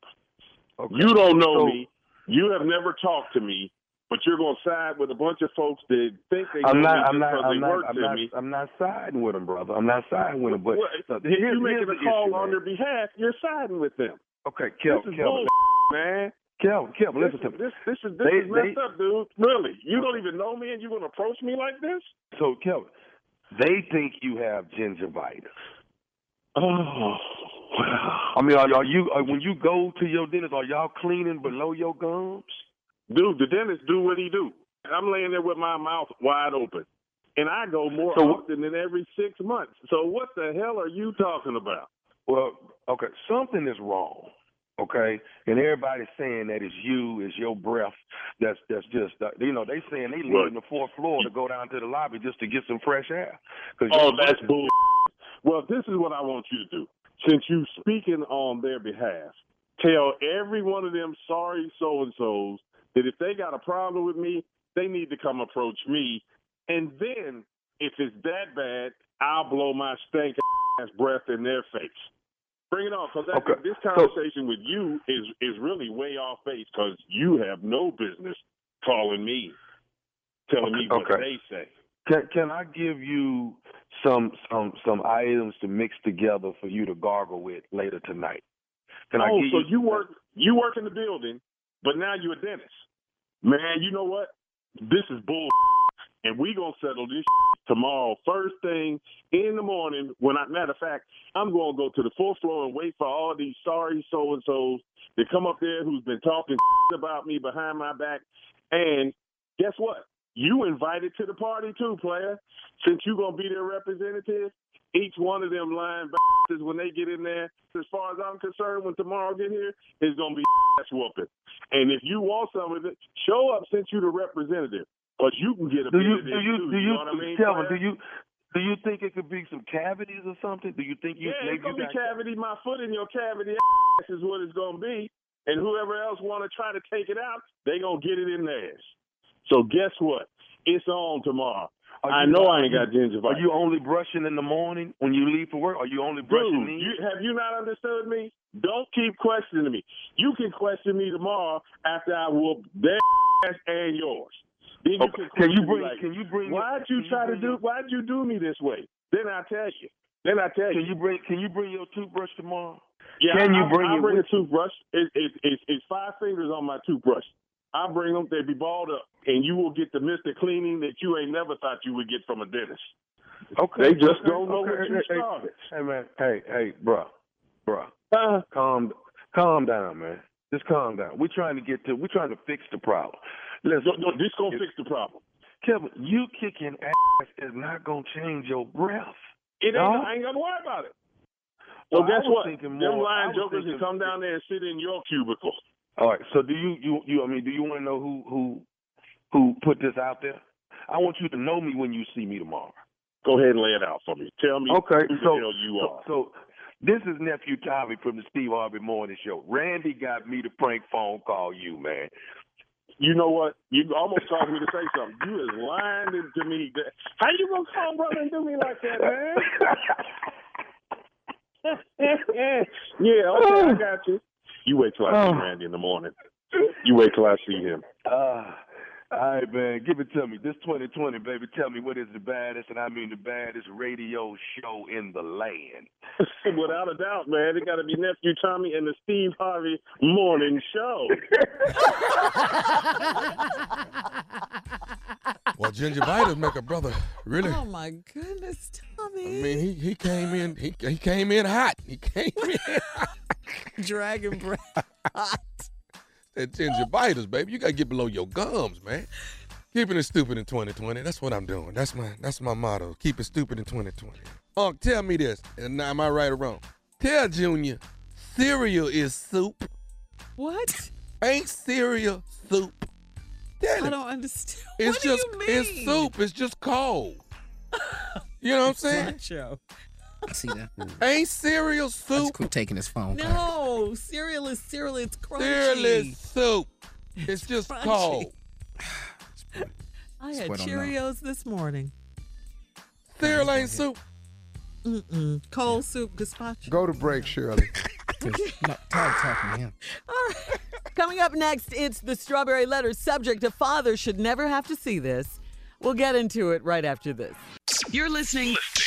[SPEAKER 10] Okay. You don't know
[SPEAKER 11] So-
[SPEAKER 10] me. You have never talked to me, but you're going to side with a bunch of folks that think they
[SPEAKER 11] I'm not.
[SPEAKER 10] me
[SPEAKER 11] I'm not. I'm
[SPEAKER 10] they
[SPEAKER 11] not. I'm not,
[SPEAKER 10] me.
[SPEAKER 11] I'm not siding with them, brother. I'm not siding with them. But
[SPEAKER 10] Well, if
[SPEAKER 11] here's,
[SPEAKER 10] you making a call on their behalf, you're siding with them.
[SPEAKER 11] Okay, Kelvin.
[SPEAKER 10] this is bull, man.
[SPEAKER 11] Kelvin,
[SPEAKER 10] This,
[SPEAKER 11] listen to me.
[SPEAKER 10] this, this is this
[SPEAKER 11] They-
[SPEAKER 10] is messed
[SPEAKER 11] they-
[SPEAKER 10] up, dude. Really, you don't even know me, and you're going to approach me like this?
[SPEAKER 11] So, Kelvin, they think you have gingivitis.
[SPEAKER 10] Oh,
[SPEAKER 11] I mean, are, are you are, when you go to your dentist? Are y'all cleaning below your gums?
[SPEAKER 10] Dude, the dentist do what he do. I'm laying there with my mouth wide open, and I go more
[SPEAKER 11] So-
[SPEAKER 10] often than every six months. So what the hell are you talking about?
[SPEAKER 11] Well, okay, something is wrong. Okay, and everybody's saying that it's you, it's your breath. That's that's just uh, you know they saying they leaving the fourth floor to go down to the lobby just to get some fresh air.
[SPEAKER 10] Oh, that's bull. Well, this is what I want you to do. Since you're speaking on their behalf, tell every one of them sorry so and so's that if they got a problem with me, they need to come approach me. And then, if it's that bad, I'll blow my stank ass breath in their face. Bring it on, because
[SPEAKER 11] Okay,
[SPEAKER 10] this
[SPEAKER 11] so-
[SPEAKER 10] conversation with you is is really way off base. Because you have no business calling me, telling me what
[SPEAKER 11] Okay.
[SPEAKER 10] they say.
[SPEAKER 11] Can can I give you some some some items to mix together for you to gargle with later tonight? Can I
[SPEAKER 10] oh,
[SPEAKER 11] give
[SPEAKER 10] so
[SPEAKER 11] you,
[SPEAKER 10] you work you work in the building, but now you're a dentist. Man, you know what? This is bull, and we gonna settle this tomorrow. First thing in the morning. When I matter of fact, I'm gonna go to the fourth floor and wait for all these sorry so and so's to come up there who's been talking about me behind my back. And guess what? You invited to the party too, player. Since you gonna be their representative, each one of them lying bastards when they get in there, as far as I'm concerned, when tomorrow get here, it's gonna be ass whooping. And if you want some of it, show up since you're the representative, because you can get a
[SPEAKER 11] do you do you
[SPEAKER 10] too.
[SPEAKER 11] do
[SPEAKER 10] you
[SPEAKER 11] you,
[SPEAKER 10] know I mean, player?
[SPEAKER 11] Do you do you think it could be some cavities or something? Do you think you
[SPEAKER 10] yeah, it's gonna be cavity. My foot in your cavity ass is what it's gonna be. And whoever else want to try to take it out, they gonna get it in theirs. So guess what? It's on tomorrow. I know I ain't got
[SPEAKER 11] you-
[SPEAKER 10] gingivitis.
[SPEAKER 11] Are you only brushing in the morning when you leave for work? Are you only brushing
[SPEAKER 10] Dude, you, have you not understood me? Don't keep questioning me. You can question me tomorrow after I whoop their ass and yours. Then you
[SPEAKER 11] Okay,
[SPEAKER 10] can,
[SPEAKER 11] can you bring-
[SPEAKER 10] like,
[SPEAKER 11] can you bring
[SPEAKER 10] Why'd you
[SPEAKER 11] can you
[SPEAKER 10] try to do? Why'd you do me this way? Then I tell you. Then I tell
[SPEAKER 11] Can
[SPEAKER 10] you.
[SPEAKER 11] you bring Can you bring your toothbrush tomorrow?
[SPEAKER 10] Yeah,
[SPEAKER 11] Can you
[SPEAKER 10] I,
[SPEAKER 11] bring
[SPEAKER 10] I, bring a toothbrush. It, it, it, it's five fingers on my toothbrush. I bring them. They be balled up, and you will get the Mister Cleaning that you ain't never thought you would get from a dentist.
[SPEAKER 11] Okay.
[SPEAKER 10] They just
[SPEAKER 11] okay,
[SPEAKER 10] don't know
[SPEAKER 11] okay,
[SPEAKER 10] what you
[SPEAKER 11] hey,
[SPEAKER 10] started.
[SPEAKER 11] Hey man, hey, hey, bruh, bruh.
[SPEAKER 10] Uh,
[SPEAKER 11] calm, calm down, man. Just calm down. We're trying to get to. We're trying to fix the problem. Listen,
[SPEAKER 10] no, no, this gonna fix the problem.
[SPEAKER 11] Kevin, you kicking ass is not gonna change your breath.
[SPEAKER 10] It ain't.
[SPEAKER 11] No?
[SPEAKER 10] I ain't gonna worry about it. So
[SPEAKER 11] Well,
[SPEAKER 10] guess what?
[SPEAKER 11] thinking
[SPEAKER 10] Them
[SPEAKER 11] more-
[SPEAKER 10] lying jokers can come down there and sit in your cubicle.
[SPEAKER 11] All right. So do you you you? I mean, do you want to know who who who put this out there? I want you to know me when you see me tomorrow.
[SPEAKER 10] Go ahead and lay it out for me. Tell me
[SPEAKER 11] Okay,
[SPEAKER 10] who
[SPEAKER 11] so
[SPEAKER 10] you
[SPEAKER 11] so,
[SPEAKER 10] are.
[SPEAKER 11] so this is nephew Tommy from the Steve Harvey Morning Show. Randy got me to prank phone call you, man.
[SPEAKER 12] you know what? You almost caused me to say something. You is lying to me. How you gonna call brother and do me like that, man? yeah, okay, I got you. You wait till I see
[SPEAKER 11] Oh.
[SPEAKER 12] Randy in the morning. You wait till I see him.
[SPEAKER 11] Uh, all right, man, give it to me. This 2020, baby, tell me what is the baddest, and I mean the baddest radio show in the land.
[SPEAKER 12] Without a doubt, man, it got to be nephew Tommy and the Steve Harvey Morning Show.
[SPEAKER 7] Well, Ginger gingivitis make a brother really.
[SPEAKER 4] Oh my goodness, Tommy.
[SPEAKER 7] I mean, he, he came in he, he came in hot. He came in hot.
[SPEAKER 4] Dragon breath. Hot.
[SPEAKER 7] That gingivitis, baby. You gotta get below your gums, man. Keeping it stupid in 2020. That's what I'm doing. That's my that's my motto. Keep it stupid in 2020. Unc, tell me this, and now am I right or wrong? Tell Junior, cereal is soup.
[SPEAKER 4] What?
[SPEAKER 7] Ain't cereal soup. Tell
[SPEAKER 4] I don't understand.
[SPEAKER 7] It's
[SPEAKER 4] what do
[SPEAKER 7] just
[SPEAKER 4] you mean?
[SPEAKER 7] it's soup. It's just cold. You know what I'm saying?
[SPEAKER 4] Nacho.
[SPEAKER 5] I see that.
[SPEAKER 7] Ain't cereal
[SPEAKER 5] Let's
[SPEAKER 7] soup.
[SPEAKER 5] quit taking his phone. call.
[SPEAKER 4] No, cereal is cereal. It's crunchy.
[SPEAKER 7] Cereal is soup. It's just
[SPEAKER 4] crunchy.
[SPEAKER 7] cold.
[SPEAKER 4] I had
[SPEAKER 5] Sweat on that.
[SPEAKER 4] Cheerios this morning.
[SPEAKER 7] Cereal ain't soup.
[SPEAKER 4] Mm-mm. Cold soup gazpacho.
[SPEAKER 2] Go to break, Shirley.
[SPEAKER 5] No, Todd talking to him.
[SPEAKER 4] All right. Coming up next, it's the strawberry letter subject. A father should never have to see this. We'll get into it right after this.
[SPEAKER 8] You're listening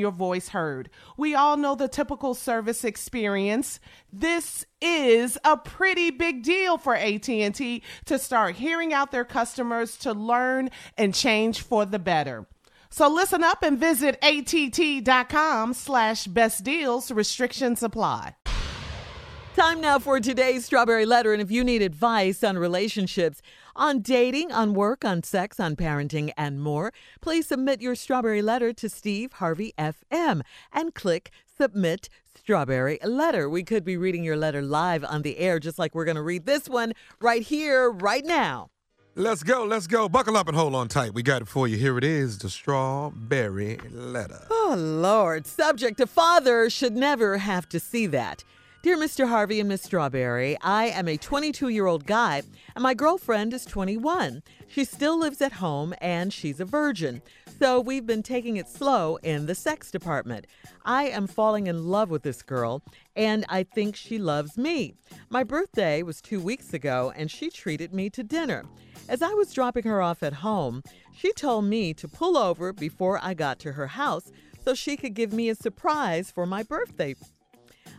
[SPEAKER 3] your voice heard. We all know the typical service experience. This is a pretty big deal for AT&T to start hearing out their customers to learn and change for the better. So listen up and visit att.com slash best deals. Restrictions apply.
[SPEAKER 4] Time now for today's strawberry letter. And if you need advice on relationships, on dating, on work, on sex, on parenting, and more, please submit your strawberry letter to Steve Harvey FM and click submit strawberry letter. We could be reading your letter live on the air, just like we're going to read this one right here, right now.
[SPEAKER 13] Let's go, let's go. Buckle up and hold on tight. We got it for you. Here it is the strawberry letter.
[SPEAKER 4] Oh, Lord. Subject A father should never have to see that. Dear Mr. Harvey and Miss Strawberry, I am a 22 year old guy and my girlfriend is 21. She still lives at home and she's a virgin. So we've been taking it slow in the sex department. I am falling in love with this girl and I think she loves me. My birthday was two weeks ago and she treated me to dinner. As I was dropping her off at home, she told me to pull over before I got to her house so she could give me a surprise for my birthday.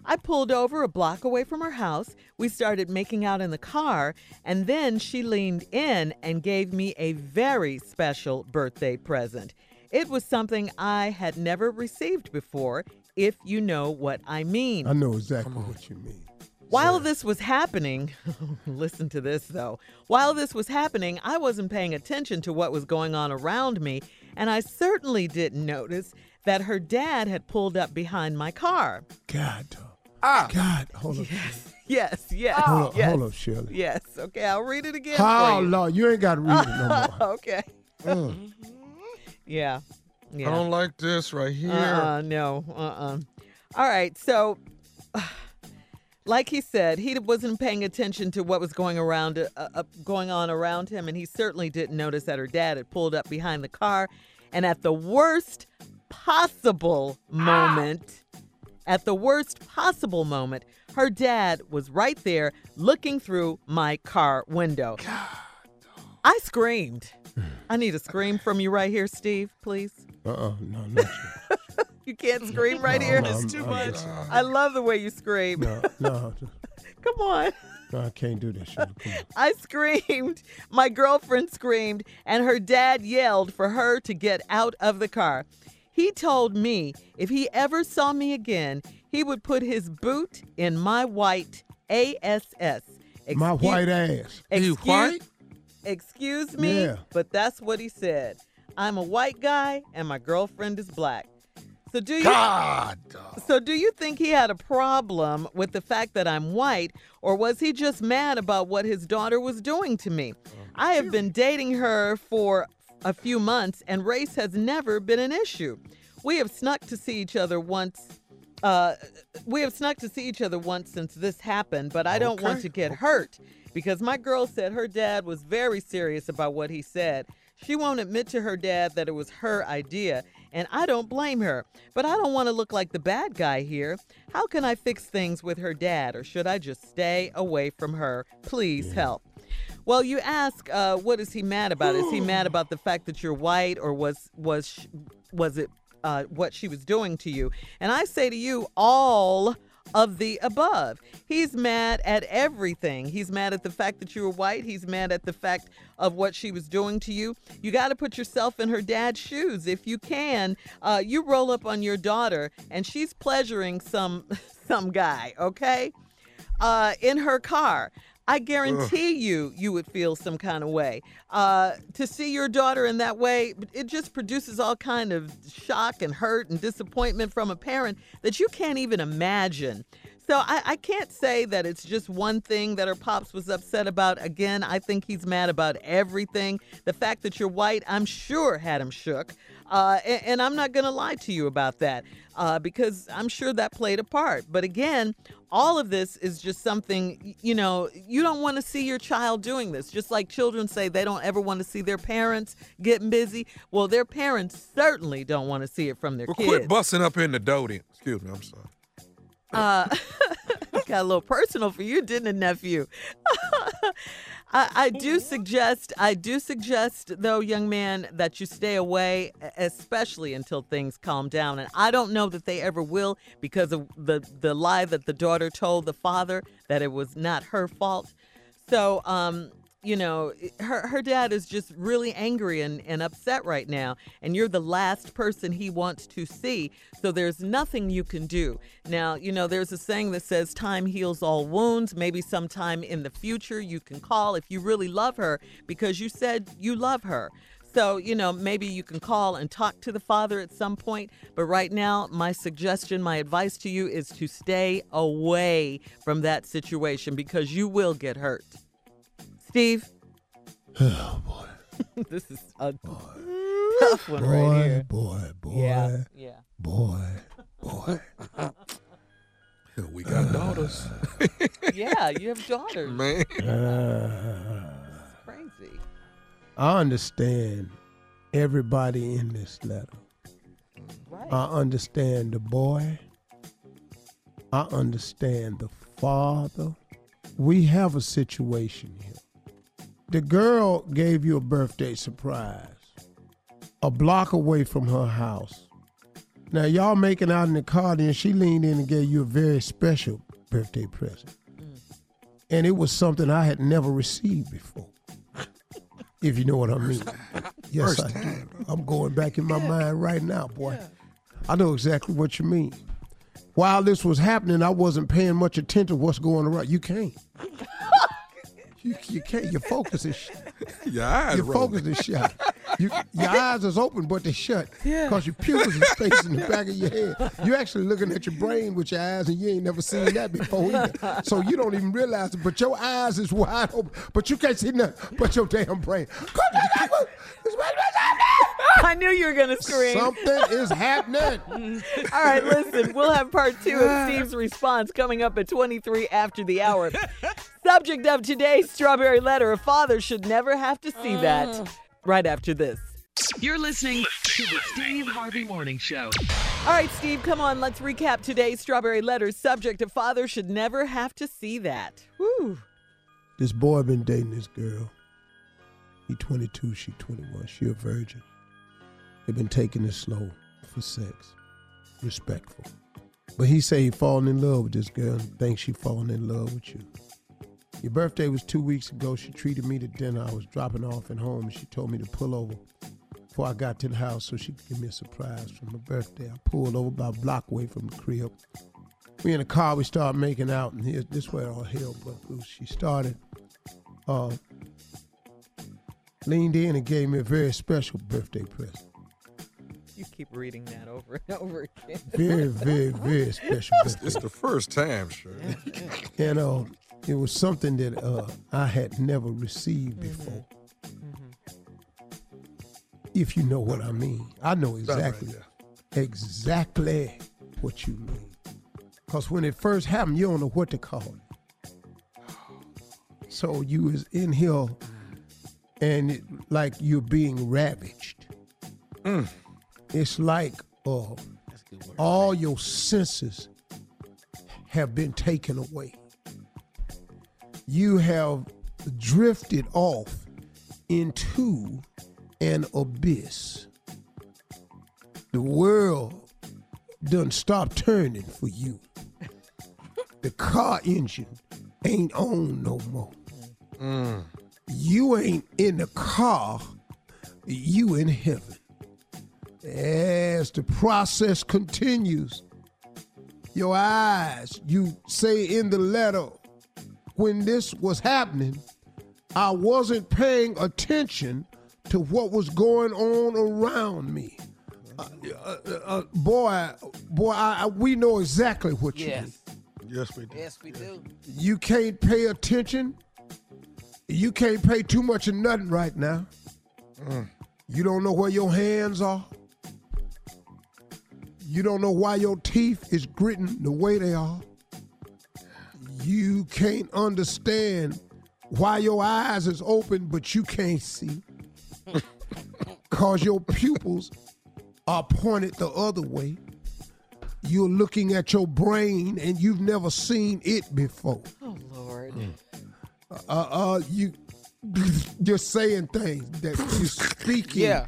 [SPEAKER 4] I pulled over a block away from her house. We started making out in the car, and then she leaned in and gave me a very special birthday present. It was something I had never received before, if you know what I mean.
[SPEAKER 2] I know exactly what you mean.
[SPEAKER 4] While this was happening, listen to this though. While this was happening, I wasn't paying attention to what was going on around me, and I certainly didn't notice that her dad had pulled up behind my car.
[SPEAKER 2] God, dog.
[SPEAKER 4] Ah.
[SPEAKER 2] God, hold up.
[SPEAKER 4] Yes, yes,
[SPEAKER 2] Hold up,
[SPEAKER 4] yes.
[SPEAKER 2] hold up, Shirley.
[SPEAKER 4] Yes, okay, I'll read it again.
[SPEAKER 2] Oh,
[SPEAKER 4] for you.
[SPEAKER 2] Lord, you ain't got to read it no more.
[SPEAKER 4] okay.
[SPEAKER 2] Mm.
[SPEAKER 4] Yeah. Yeah.
[SPEAKER 7] I don't like this right here.
[SPEAKER 4] Uh-uh, no. Uh-uh. All right. So, like he said, he wasn't paying attention to what was going around, uh, uh, going on around him, and he certainly didn't notice that her dad had pulled up behind the car, and at the worst possible moment, at the worst possible moment, her dad was right there looking through my car window. God. I screamed. I need a scream from you right here, Steve, please.
[SPEAKER 2] Uh-uh, no, not you.
[SPEAKER 4] You can't scream right here.
[SPEAKER 2] No, I'm- I'm-
[SPEAKER 4] I love the way you scream.
[SPEAKER 2] No, no,
[SPEAKER 4] Come on.
[SPEAKER 2] no, I can't do this. Come on.
[SPEAKER 4] I screamed. My girlfriend screamed, and her dad yelled for her to get out of the car. He told me if he ever saw me again, he would put his boot in my white ASS.
[SPEAKER 2] My white ass.
[SPEAKER 4] Excuse, Excuse me,
[SPEAKER 2] Yeah.
[SPEAKER 4] but that's what he said. I'm a white guy, and my girlfriend is black. So do you?
[SPEAKER 7] God.
[SPEAKER 4] So do you think he had a problem with the fact that I'm white, or was he just mad about what his daughter was doing to me? Oh, I have been dating her for a few months, and race has never been an issue. We have snuck to see each other once. Uh, we have snuck to see each other once since this happened, but I don't want to get hurt because my girl said her dad was very serious about what he said. She won't admit to her dad that it was her idea, and I don't blame her. But I don't want to look like the bad guy here. How can I fix things with her dad, or should I just stay away from her? Please help. Well, you ask, uh, what is he mad about? Is he mad about the fact that you're white, or was was sh- was it uh, what she was doing to you? And I say to you, all of the above. He's mad at everything. He's mad at the fact that you were white. He's mad at the fact of what she was doing to you. You got to put yourself in her dad's shoes if you can. Uh, you roll up on your daughter and she's pleasuring some some guy. Okay, uh, in her car. I guarantee you, you would feel some kind of way. Uh, to see your daughter in that way, it just produces all kind of shock and hurt and disappointment from a parent that you can't even imagine. So I, I can't say that it's just one thing that her pops was upset about. Again, I think he's mad about everything. The fact that you're white, I'm sure, had him shook. Uh, and, and I'm not going to lie to you about that uh, because I'm sure that played a part. But again, all of this is just something, you know, you don't want to see your child doing this. Just like children say they don't ever want to see their parents getting busy. Well, their parents certainly don't want to see it from their kids.
[SPEAKER 13] Well,
[SPEAKER 4] kids.
[SPEAKER 13] quit busting up in the doty. Excuse me, I'm sorry.
[SPEAKER 4] Uh, got a little personal for you, didn't it, nephew? I, I do suggest, I do suggest, though, young man, that you stay away, especially until things calm down. And I don't know that they ever will because of the the lie that the daughter told the father that it was not her fault. So, um, you know, her her dad is just really angry and, and upset right now, and you're the last person he wants to see. So there's nothing you can do. Now, you know, there's a saying that says time heals all wounds. Maybe sometime in the future you can call if you really love her because you said you love her. So, you know, maybe you can call and talk to the father at some point. But right now, my suggestion, my advice to you is to stay away from that situation because you will get hurt. Steve?
[SPEAKER 2] Oh boy.
[SPEAKER 4] this is a tough one right
[SPEAKER 2] Boy,
[SPEAKER 4] here.
[SPEAKER 2] boy, boy.
[SPEAKER 4] Yeah, yeah.
[SPEAKER 2] Boy, boy.
[SPEAKER 13] we got daughters.
[SPEAKER 4] Yeah, you have daughters.
[SPEAKER 13] Man.
[SPEAKER 2] Uh,
[SPEAKER 4] Crazy.
[SPEAKER 2] I understand everybody in this letter.
[SPEAKER 4] Right.
[SPEAKER 2] I understand the boy. I understand the father. We have a situation here. The girl gave you a birthday surprise a block away from her house. Now, y'all making out in the car, then she leaned in and gave you a very special birthday present. And it was something I had never received before. If you know what I mean. Yes, I do. I'm going back in my mind right now, boy. I know exactly what you mean. While this was happening, I wasn't paying much attention to what's going around. You can't. You, you can't. Your focus is
[SPEAKER 13] Your eyes
[SPEAKER 2] your
[SPEAKER 13] rolling.
[SPEAKER 2] focus is shut. You, your eyes is open, but they're shut.
[SPEAKER 4] Yeah.
[SPEAKER 2] Because your pupils is facing the back of your head. You're actually looking at your brain with your eyes, and you ain't never seen that before either. So you don't even realize it. But your eyes is wide open, but you can't see nothing but your damn brain.
[SPEAKER 4] I knew you were going to scream.
[SPEAKER 2] Something is happening.
[SPEAKER 4] All right, listen, we'll have part two of Steve's response coming up at 23 after the hour. Subject of today's strawberry letter a father should never have to see that. Oh. Right after this.
[SPEAKER 8] You're listening to the Steve Harvey Morning Show.
[SPEAKER 4] All right, Steve, come on. Let's recap today's strawberry letter. Subject a father should never have to see that. Woo.
[SPEAKER 2] This boy been dating this girl. He 22, she 21. She a virgin. They've been taking it slow for sex. Respectful. But he say he falling in love with this girl and thinks she falling in love with you. Your birthday was two weeks ago. She treated me to dinner. I was dropping off at home and she told me to pull over before I got to the house so she could give me a surprise for my birthday. I pulled over about a block away from the crib. We in the car, we started making out, and here, this way all hell broke loose. She started, uh, leaned in and gave me a very special birthday present.
[SPEAKER 4] You keep reading that over and over again.
[SPEAKER 2] Very, very, very special birthday.
[SPEAKER 13] It's the first time, sure.
[SPEAKER 2] And uh, it was something that uh, I had never received before. If you know what I mean. I know
[SPEAKER 13] That's right,
[SPEAKER 2] exactly, exactly what you mean. Because when it first happened, you don't know what to call it. So you was in here and it, like you're being ravaged. It's like uh, all your senses have been taken away. You have drifted off into an abyss. The world done stop turning for you. The car engine ain't on no more. You ain't in the car, you in heaven. As the process continues, your eyes, you say in the letter, when this was happening, I wasn't paying attention to what was going on around me. Uh, uh, uh, boy, boy, I, I- we know exactly what you
[SPEAKER 5] Yes.
[SPEAKER 2] mean.
[SPEAKER 13] Yes, we do.
[SPEAKER 5] Yes, we do.
[SPEAKER 2] You can't pay attention. You can't pay too much of nothing right now. You don't know where your hands are. You don't know why your teeth is gritting the way they are. You can't understand why your eyes is open but you can't see. Cause your pupils are pointed the other way. You're looking at your brain and you've never seen it before.
[SPEAKER 4] Oh, Lord.
[SPEAKER 2] Uh, uh, you you're saying things that you're speaking
[SPEAKER 5] Yeah.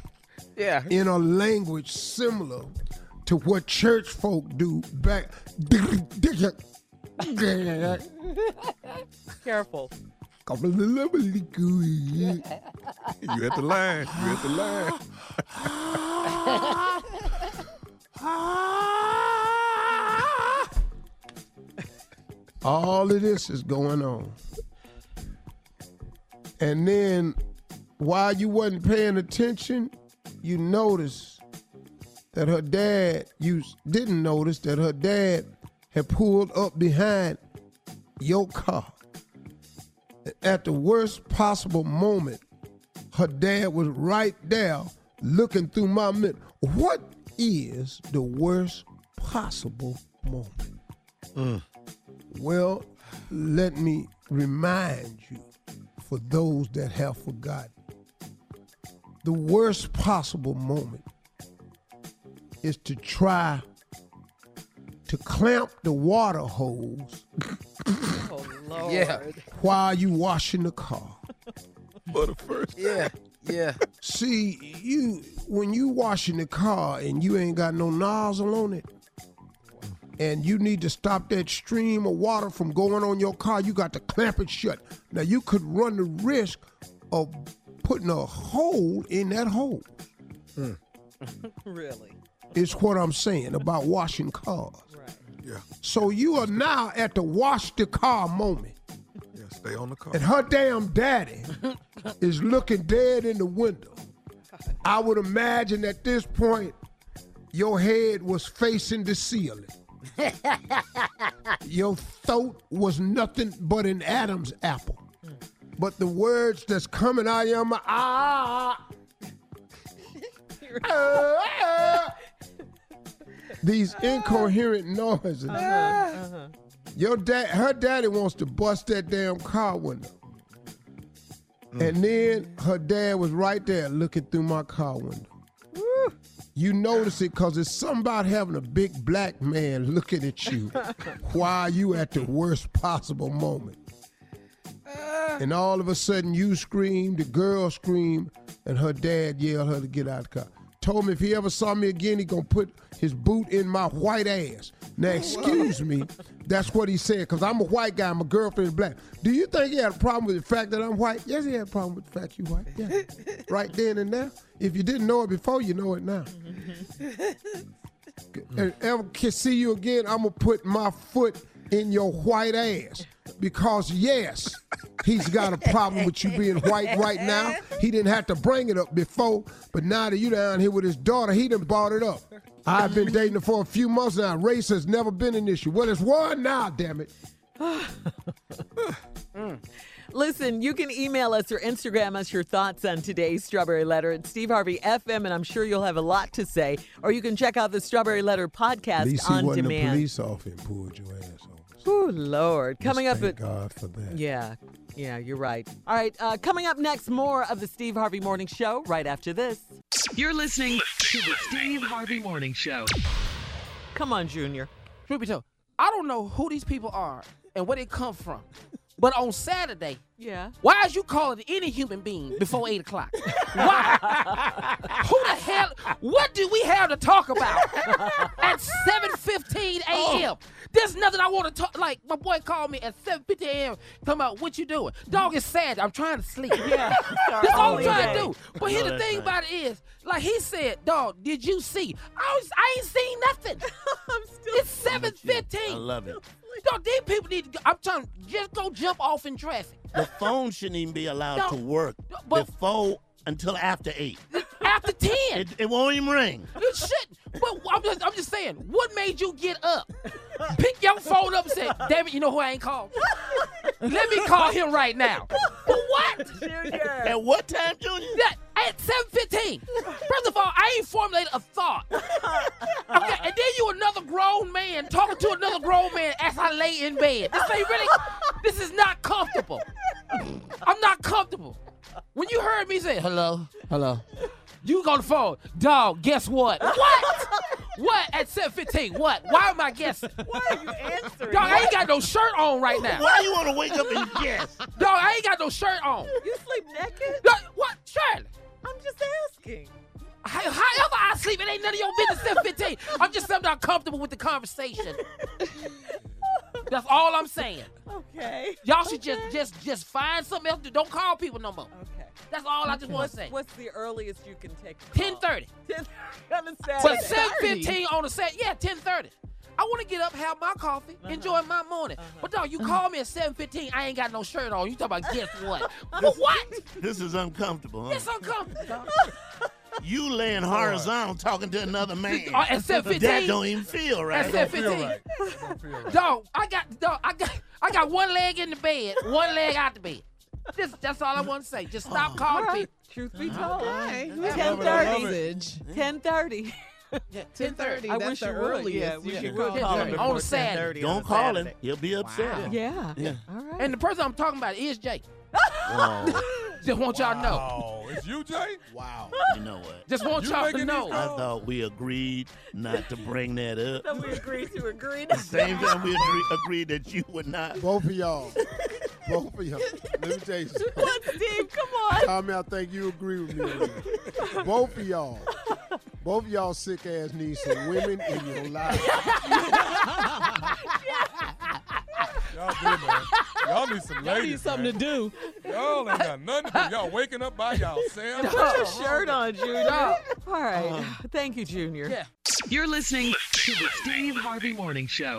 [SPEAKER 5] Yeah.
[SPEAKER 2] in a language similar to what church folk do back.
[SPEAKER 4] Careful.
[SPEAKER 13] You at the line. You at the line.
[SPEAKER 2] All of this is going on. And then while you wasn't paying attention, you noticed that her dad, you didn't notice that her dad had pulled up behind your car. At the worst possible moment, her dad was right there looking through my mirror. What is the worst possible moment? Mm. Well, let me remind you, for those that have forgotten, the worst possible moment is to try to clamp the water hose
[SPEAKER 4] Oh, Lord.
[SPEAKER 5] Yeah.
[SPEAKER 2] while you washing the car.
[SPEAKER 13] For the first
[SPEAKER 5] Yeah. Yeah.
[SPEAKER 2] See, you when you washing the car and you ain't got no nozzle on it, and you need to stop that stream of water from going on your car, you got to clamp it shut. Now you could run the risk of putting a hole in that hole.
[SPEAKER 4] really?
[SPEAKER 2] Is what I'm saying about washing cars.
[SPEAKER 4] Right.
[SPEAKER 13] Yeah.
[SPEAKER 2] So you are now at the wash the car moment.
[SPEAKER 13] Yeah, stay on the car.
[SPEAKER 2] and her damn daddy is looking dead in the window. I would imagine at this point, your head was facing the ceiling. your throat was nothing but an Adam's apple. But the words that's coming out of your mouth, ah, ah, these incoherent noises.
[SPEAKER 4] Uh-huh. uh-huh.
[SPEAKER 2] Your dad, her daddy wants to bust that damn car window. Mm. And then her dad was right there looking through my car window. You notice it because it's something about having a big black man looking at you while you at the worst possible moment. Uh. and all of a sudden you scream, the girl scream, and her dad yelled her to get out of the car. Told me if he ever saw me again, he gonna put his boot in my white ass. Now, oh, excuse me, that's what he said, because I'm a white guy, my girlfriend is black. Do you think he had a problem with the fact that I'm white? Yes, he had a problem with the fact you white. Yeah. right then and now. If you didn't know it before, you know it now. And ever can see you again, I'm gonna put my foot in your white ass. Because yes, he's got a problem with you being white right now. He didn't have to bring it up before, but now that you down here with his daughter, he done brought it up. I've been dating her for a few months now. Race has never been an issue. Well, it's one now, damn it. Mm.
[SPEAKER 4] Listen, you can email us or Instagram us your thoughts on today's Strawberry Letter at Steve Harvey FM, and I'm sure you'll have a lot to say. Or you can check out the Strawberry Letter
[SPEAKER 2] At
[SPEAKER 4] podcast
[SPEAKER 2] least he
[SPEAKER 4] on
[SPEAKER 2] wasn't a
[SPEAKER 4] demand.
[SPEAKER 2] police officer and pulled your ass over.
[SPEAKER 4] Oh Lord! Coming up
[SPEAKER 2] Thank
[SPEAKER 4] at
[SPEAKER 2] God for that.
[SPEAKER 4] yeah, yeah, you're right. All right, uh, coming up next, more of the Steve Harvey Morning Show. Right after this,
[SPEAKER 8] You're listening to the Steve Harvey Morning Show.
[SPEAKER 4] come on, Junior.
[SPEAKER 5] Truth be told, I don't know who these people are and where they come from. But on Saturday,
[SPEAKER 4] Yeah.
[SPEAKER 5] why is you calling any human being before 8 o'clock? Why? who the hell? What do we have to talk about at 7.15 a.m.? There's nothing I want to talk. Like, my boy called me at 7.50 a.m. talking about what you doing. Dog, is sad. I'm trying to sleep.
[SPEAKER 4] Yeah.
[SPEAKER 5] That's all I'm trying
[SPEAKER 4] day.
[SPEAKER 5] to do. But here's the thing about it is, like he said, dog, did you see? I was, I ain't seen nothing. it's seven
[SPEAKER 6] I love it.
[SPEAKER 5] Dog, these people need to. Go, I'm trying to just go jump off in traffic
[SPEAKER 6] The phone shouldn't even be allowed
[SPEAKER 5] No,
[SPEAKER 6] to work before until after eight.
[SPEAKER 5] after ten.
[SPEAKER 6] It, it won't even ring.
[SPEAKER 5] You shouldn't. But I'm just, I'm just saying, what made you get up? Pick your phone up and say, damn it, you know who I ain't called? Let me call him right now. For what?
[SPEAKER 4] Junior.
[SPEAKER 6] At what time, Junior?
[SPEAKER 5] That, at 7.15. First of all, I ain't formulated a thought. Okay, and then you another grown man talking to another grown man as I lay in bed. This ain't really, this is not comfortable. I'm not comfortable. When you heard me say, hello, hello, you on the phone, dog, guess what? What? What at 7.15? What? Why am I guessing?
[SPEAKER 4] Why are you answering?
[SPEAKER 5] Dog, I ain't got no shirt on right now.
[SPEAKER 6] Why you want to wake up and guess?
[SPEAKER 5] Dog, I ain't got no shirt on.
[SPEAKER 4] You sleep naked?
[SPEAKER 5] Dog, what? Shirley.
[SPEAKER 4] I'm just asking.
[SPEAKER 5] How- However I sleep, it ain't none of your business. 715. I'm just sometimes comfortable with the conversation. That's all I'm saying.
[SPEAKER 4] Okay.
[SPEAKER 5] Y'all should just just just find something else to do. Don't call people no more.
[SPEAKER 4] Okay.
[SPEAKER 5] That's all I just want to say.
[SPEAKER 4] what's the earliest you can take? a
[SPEAKER 5] Ten
[SPEAKER 4] call?
[SPEAKER 5] thirty.
[SPEAKER 4] 10:30 on a Saturday.
[SPEAKER 5] seven fifteen on the set. Yeah, ten thirty. I want to get up, have my coffee, enjoy my morning. But dog, you call me at seven fifteen. I ain't got no shirt on. You talk about guess what? For what?
[SPEAKER 6] This is uncomfortable, huh?
[SPEAKER 5] It's uncomfortable.
[SPEAKER 6] You laying horizontal talking to another uh, man.
[SPEAKER 5] Uh, at seven
[SPEAKER 6] That don't even feel right.
[SPEAKER 5] At seven fifteen. Dog, I got dog, I got I got one leg in the bed, one leg out the bed. This, that's all I want to say. Just stop oh. calling
[SPEAKER 4] All right.
[SPEAKER 5] people.
[SPEAKER 4] Truth be uh-huh. told.
[SPEAKER 3] Okay.
[SPEAKER 4] Ten thirty. Ten thirty.
[SPEAKER 5] Yeah,
[SPEAKER 3] Ten thirty.
[SPEAKER 4] I wish you would.
[SPEAKER 3] earliest.
[SPEAKER 4] Yeah, we
[SPEAKER 3] you
[SPEAKER 4] should
[SPEAKER 3] call.
[SPEAKER 4] go call him
[SPEAKER 5] On Saturday.
[SPEAKER 6] Don't
[SPEAKER 4] a
[SPEAKER 6] call him. He'll be upset.
[SPEAKER 4] Yeah.
[SPEAKER 6] Yeah.
[SPEAKER 4] All right.
[SPEAKER 5] And the person I'm talking about is Jay. Just want y'all to know.
[SPEAKER 13] Oh, it's you, Jay?
[SPEAKER 6] wow. You know what?
[SPEAKER 5] Just want
[SPEAKER 13] You
[SPEAKER 5] y'all to
[SPEAKER 13] making
[SPEAKER 5] know.
[SPEAKER 13] these
[SPEAKER 6] I thought we agreed not to bring that up.
[SPEAKER 4] So we agreed to agree.
[SPEAKER 6] To- Same time we agree, agreed that you would not.
[SPEAKER 2] Both of y'all. Both of y'all. Let me tell you something.
[SPEAKER 4] What, Steve? Come on.
[SPEAKER 2] Tommy, I think you agree with me on that. Both of y'all. Both of y'all sick ass need some women in your life.
[SPEAKER 13] Y'all do, man. Y'all need some
[SPEAKER 3] Y'all
[SPEAKER 13] ladies.
[SPEAKER 3] need something to do.
[SPEAKER 13] Y'all ain't got nothing to do. Y'all waking up by yourselves.
[SPEAKER 4] Put your shirt on, Junior.
[SPEAKER 5] Dog.
[SPEAKER 4] All right. Thank you, Junior.
[SPEAKER 5] Yeah.
[SPEAKER 8] You're listening to the Steve Harvey Morning Show.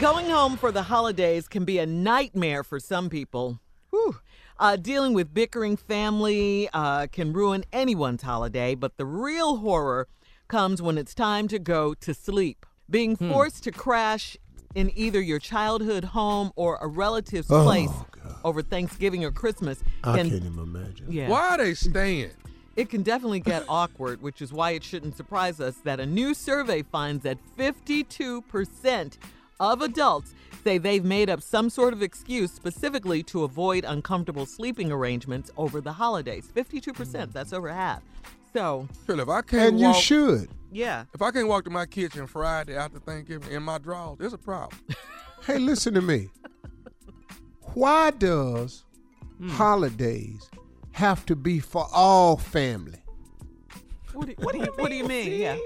[SPEAKER 4] Going home for the holidays can be a nightmare for some people. Whew. Uh, dealing with bickering family uh, can ruin anyone's holiday, but the real horror comes when it's time to go to sleep. Being
[SPEAKER 2] Hmm.
[SPEAKER 4] forced to crash in either your childhood home or a relative's
[SPEAKER 2] Oh,
[SPEAKER 4] place over Thanksgiving or Christmas
[SPEAKER 2] I
[SPEAKER 4] can
[SPEAKER 2] can't even imagine.
[SPEAKER 4] Yeah.
[SPEAKER 7] Why are they staying?
[SPEAKER 4] It can definitely get awkward, which is why it shouldn't surprise us that a new survey finds that 52% of adults say they've made up some sort of excuse specifically to avoid uncomfortable sleeping arrangements over the holidays. 52%, that's over half. So,
[SPEAKER 7] Phil, if I can't
[SPEAKER 2] And you
[SPEAKER 7] walk,
[SPEAKER 2] should.
[SPEAKER 4] yeah.
[SPEAKER 7] if I can't walk to my kitchen Friday after Thanksgiving in my drawers, there's a problem.
[SPEAKER 2] Hey, listen to me. Why does
[SPEAKER 4] Hmm.
[SPEAKER 2] holidays have to be for all family?
[SPEAKER 4] What do, what do you what do you mean? Yeah.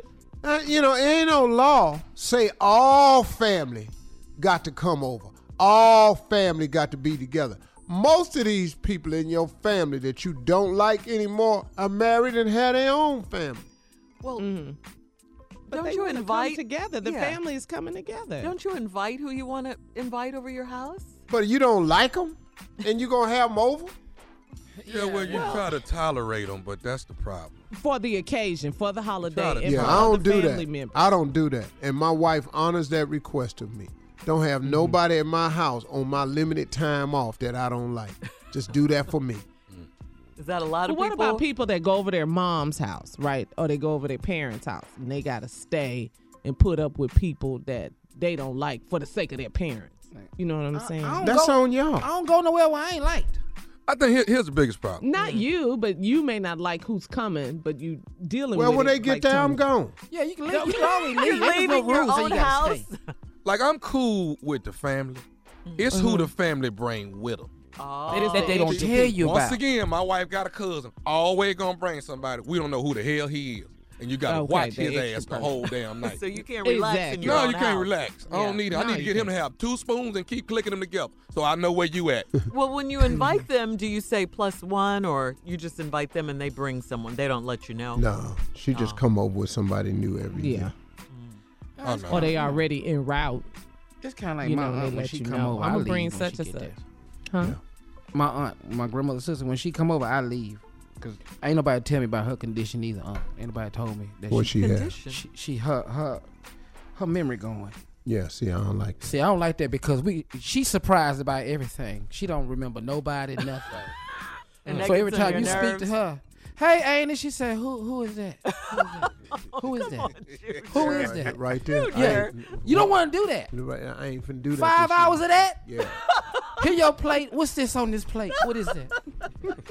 [SPEAKER 2] Uh, you know, ain't no law say all family got to come over. All family got to be together. Most of these people in your family that you don't like anymore are married and have their own family.
[SPEAKER 4] Well,
[SPEAKER 3] But
[SPEAKER 4] don't
[SPEAKER 3] they
[SPEAKER 4] you
[SPEAKER 3] wanna come
[SPEAKER 4] invite
[SPEAKER 3] together? The
[SPEAKER 4] Yeah.
[SPEAKER 3] family is coming together.
[SPEAKER 4] Don't you invite who you want to invite over your house?
[SPEAKER 2] But you don't like them, and you gonna have them over?
[SPEAKER 7] Yeah, well, you try to tolerate them, but that's the problem.
[SPEAKER 3] for the occasion, for the holiday,
[SPEAKER 7] to-
[SPEAKER 3] and
[SPEAKER 2] Yeah, I don't do that.
[SPEAKER 3] members.
[SPEAKER 2] I don't do that, and my wife honors that request of me. Don't have
[SPEAKER 3] Mm-hmm.
[SPEAKER 2] nobody at my house on my limited time off that I don't like. Just do that for me.
[SPEAKER 4] Is that a lot
[SPEAKER 3] But
[SPEAKER 4] of
[SPEAKER 3] what
[SPEAKER 4] people?
[SPEAKER 3] What about people that go over their mom's house, right? Or they go over their parents' house and they got to stay and put up with people that they don't like for the sake of their parents. You know what I'm saying?
[SPEAKER 5] I don't
[SPEAKER 2] That's
[SPEAKER 5] go,
[SPEAKER 2] on y'all.
[SPEAKER 5] I don't go nowhere where I ain't liked.
[SPEAKER 7] I think here, here's the biggest problem.
[SPEAKER 3] Not mm. you, but you may not like who's coming, but you dealing
[SPEAKER 2] Well,
[SPEAKER 3] with Well,
[SPEAKER 2] when
[SPEAKER 3] it
[SPEAKER 2] they get
[SPEAKER 3] like
[SPEAKER 2] there, I'm
[SPEAKER 3] Tony.
[SPEAKER 2] gone.
[SPEAKER 5] Yeah, you can leave. You can always leave.
[SPEAKER 4] You're
[SPEAKER 5] There's no
[SPEAKER 4] leaving your
[SPEAKER 5] rules that
[SPEAKER 4] own
[SPEAKER 5] you gotta
[SPEAKER 4] house?
[SPEAKER 5] stay.
[SPEAKER 7] Like I'm cool with the family. Mm. It's who the mm-hmm. family bring with them.
[SPEAKER 4] Oh.
[SPEAKER 5] It is that they don't tell you about.
[SPEAKER 7] Once
[SPEAKER 5] about.
[SPEAKER 7] again, my wife got a cousin. Always gonna bring somebody. We don't know who the hell he is, and you gotta
[SPEAKER 3] Okay,
[SPEAKER 7] watch his
[SPEAKER 3] extra
[SPEAKER 7] ass the whole damn night.
[SPEAKER 4] So you can't relax in
[SPEAKER 3] Exactly.
[SPEAKER 4] your
[SPEAKER 7] no, you can't
[SPEAKER 4] house.
[SPEAKER 7] relax. I
[SPEAKER 4] Yeah.
[SPEAKER 7] don't need it. I
[SPEAKER 3] No,
[SPEAKER 7] need to
[SPEAKER 3] you
[SPEAKER 7] get him to have two spoons and keep clicking them together, so I know where you at.
[SPEAKER 4] Well, when you invite them, do you say plus one, or you just invite them and they bring someone? They don't let you know.
[SPEAKER 2] No, she just oh. come over with somebody new every
[SPEAKER 3] Yeah.
[SPEAKER 2] year.
[SPEAKER 7] oh no.
[SPEAKER 3] Or they already en route.
[SPEAKER 5] It's kind of like
[SPEAKER 3] You
[SPEAKER 5] my
[SPEAKER 3] know, they
[SPEAKER 5] aunt when
[SPEAKER 3] let
[SPEAKER 5] she
[SPEAKER 3] you
[SPEAKER 5] come
[SPEAKER 3] know,
[SPEAKER 5] over.
[SPEAKER 3] I'ma bring such and such.
[SPEAKER 5] there.
[SPEAKER 3] Huh?
[SPEAKER 5] My aunt, my grandmother's sister, when she come over, I leave. Cause ain't nobody tell me about her condition either. Aunt. Ain't nobody told me that
[SPEAKER 2] What she has?
[SPEAKER 4] Condition.
[SPEAKER 5] she, she her her her memory going.
[SPEAKER 2] Yeah, see, I don't like that.
[SPEAKER 5] See, I don't like that because we she's surprised about everything. She don't remember nobody, nothing.
[SPEAKER 4] And
[SPEAKER 5] so every time you
[SPEAKER 4] your
[SPEAKER 5] speak to her, hey, Ain't she said, who who is that? Who is that? Who is that? Who is
[SPEAKER 2] Right,
[SPEAKER 5] that?
[SPEAKER 2] right there.
[SPEAKER 5] Yeah, you don't want to do that.
[SPEAKER 2] Right, I ain't finna do that.
[SPEAKER 5] Five
[SPEAKER 2] this year.
[SPEAKER 5] hours of that.
[SPEAKER 2] Yeah.
[SPEAKER 5] Here your plate. What's this on this plate? What is that?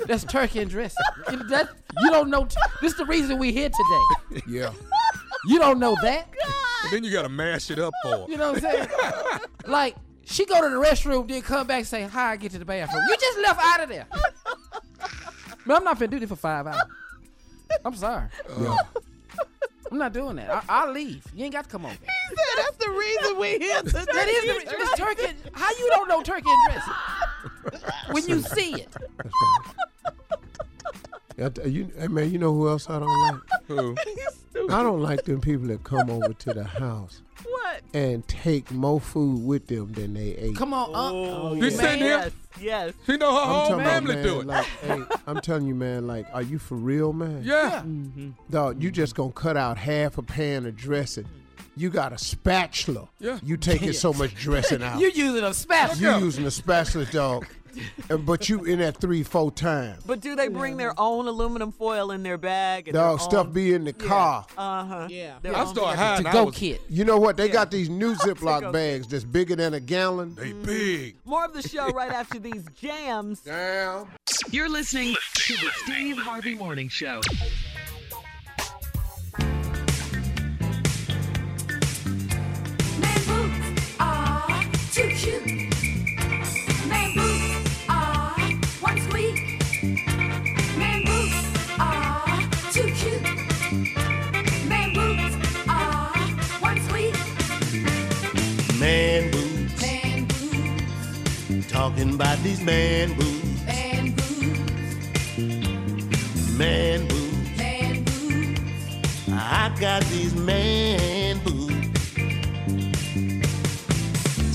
[SPEAKER 5] That's turkey and dressing. You- That, you don't know. This is the reason we here today.
[SPEAKER 2] Yeah.
[SPEAKER 5] You don't know that.
[SPEAKER 7] And then you gotta mash it up for. her.
[SPEAKER 5] You know what I'm saying? like she go to the restroom, then come back and say, "Hi, I get to the bathroom?" You just left out of there. Man, I'm not finna do this for five hours. I'm sorry.
[SPEAKER 2] Yeah.
[SPEAKER 5] I'm not doing that. I, I'll leave. You ain't got to come over.
[SPEAKER 3] That's the reason we here today.
[SPEAKER 5] That is the re- it's turkey. How you don't know turkey and dressing when you see it?
[SPEAKER 2] That's right. Yeah, t- you, hey man, you know who else I don't like?
[SPEAKER 7] Who?
[SPEAKER 2] I don't like them people that come over to the house
[SPEAKER 4] What?
[SPEAKER 2] and take more food with them than they ate.
[SPEAKER 5] Come on, uh,
[SPEAKER 4] Oh,
[SPEAKER 5] Unc.
[SPEAKER 7] She sitting.
[SPEAKER 4] Yes, yes.
[SPEAKER 7] She know her
[SPEAKER 2] I'm
[SPEAKER 7] whole
[SPEAKER 2] talking about,
[SPEAKER 7] family
[SPEAKER 2] man,
[SPEAKER 7] do it.
[SPEAKER 2] Like, hey, I'm telling you, man, like, are you for real, man?
[SPEAKER 7] yeah. Mm-hmm.
[SPEAKER 2] Dog, you just gonna cut out half a pan of dressing. You got a spatula.
[SPEAKER 7] Yeah.
[SPEAKER 2] You taking so much dressing out.
[SPEAKER 5] You using a spatula.
[SPEAKER 2] You using a spatula, dog. and but you in that three, four times.
[SPEAKER 4] But do they bring their own aluminum foil in their bag? And
[SPEAKER 2] Dog
[SPEAKER 4] their
[SPEAKER 2] stuff
[SPEAKER 4] own-
[SPEAKER 2] be in the car.
[SPEAKER 4] Uh huh.
[SPEAKER 5] Yeah.
[SPEAKER 7] I start hiding. I
[SPEAKER 5] To-go
[SPEAKER 7] was-
[SPEAKER 5] kit.
[SPEAKER 2] You know what? They
[SPEAKER 4] Yeah.
[SPEAKER 2] got these new Ziploc bags that's bigger than a gallon.
[SPEAKER 7] They big.
[SPEAKER 4] More of the show right after these jams.
[SPEAKER 2] Damn.
[SPEAKER 8] You're listening to the Steve Harvey Morning Show.
[SPEAKER 6] Talking about these man boobs.
[SPEAKER 1] man boobs,
[SPEAKER 6] Man boobs.
[SPEAKER 1] man boobs.
[SPEAKER 6] I got these man boobs.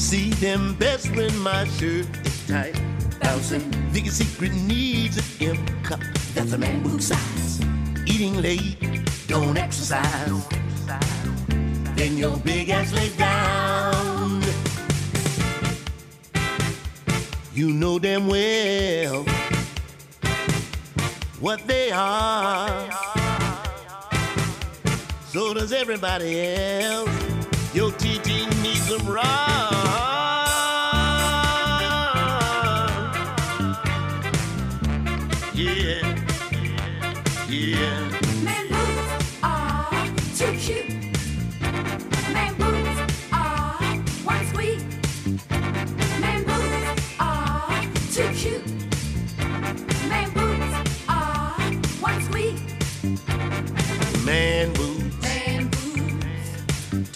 [SPEAKER 6] See them best when my shirt is tight. Bouncing. The secret needs an M cup. That's a man boob size. Eating late, don't exercise. Then your big ass lays down. You know damn well what they are. So does everybody else. Your TT needs some raw.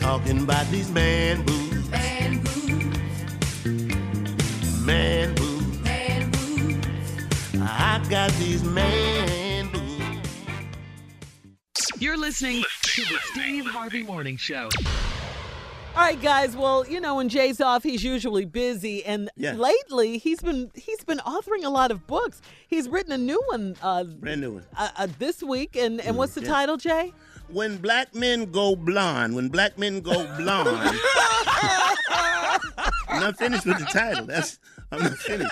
[SPEAKER 6] Talking about these man boobs.
[SPEAKER 1] man boobs,
[SPEAKER 6] Man boobs,
[SPEAKER 1] man boobs.
[SPEAKER 6] I got these man boobs.
[SPEAKER 8] You're listening to the Steve Harvey Morning Show.
[SPEAKER 4] All right, guys. Well, you know, when Jay's off, he's usually busy, and
[SPEAKER 6] Yeah.
[SPEAKER 4] lately he's been he's been authoring a lot of books. He's written a new one uh,
[SPEAKER 6] Brand new one.
[SPEAKER 4] uh, uh, this week, and and what's the
[SPEAKER 6] yeah.
[SPEAKER 4] title, Jay?
[SPEAKER 6] When black men go blonde, when black men go blonde. I'm not finished with the title. That's I'm not finished.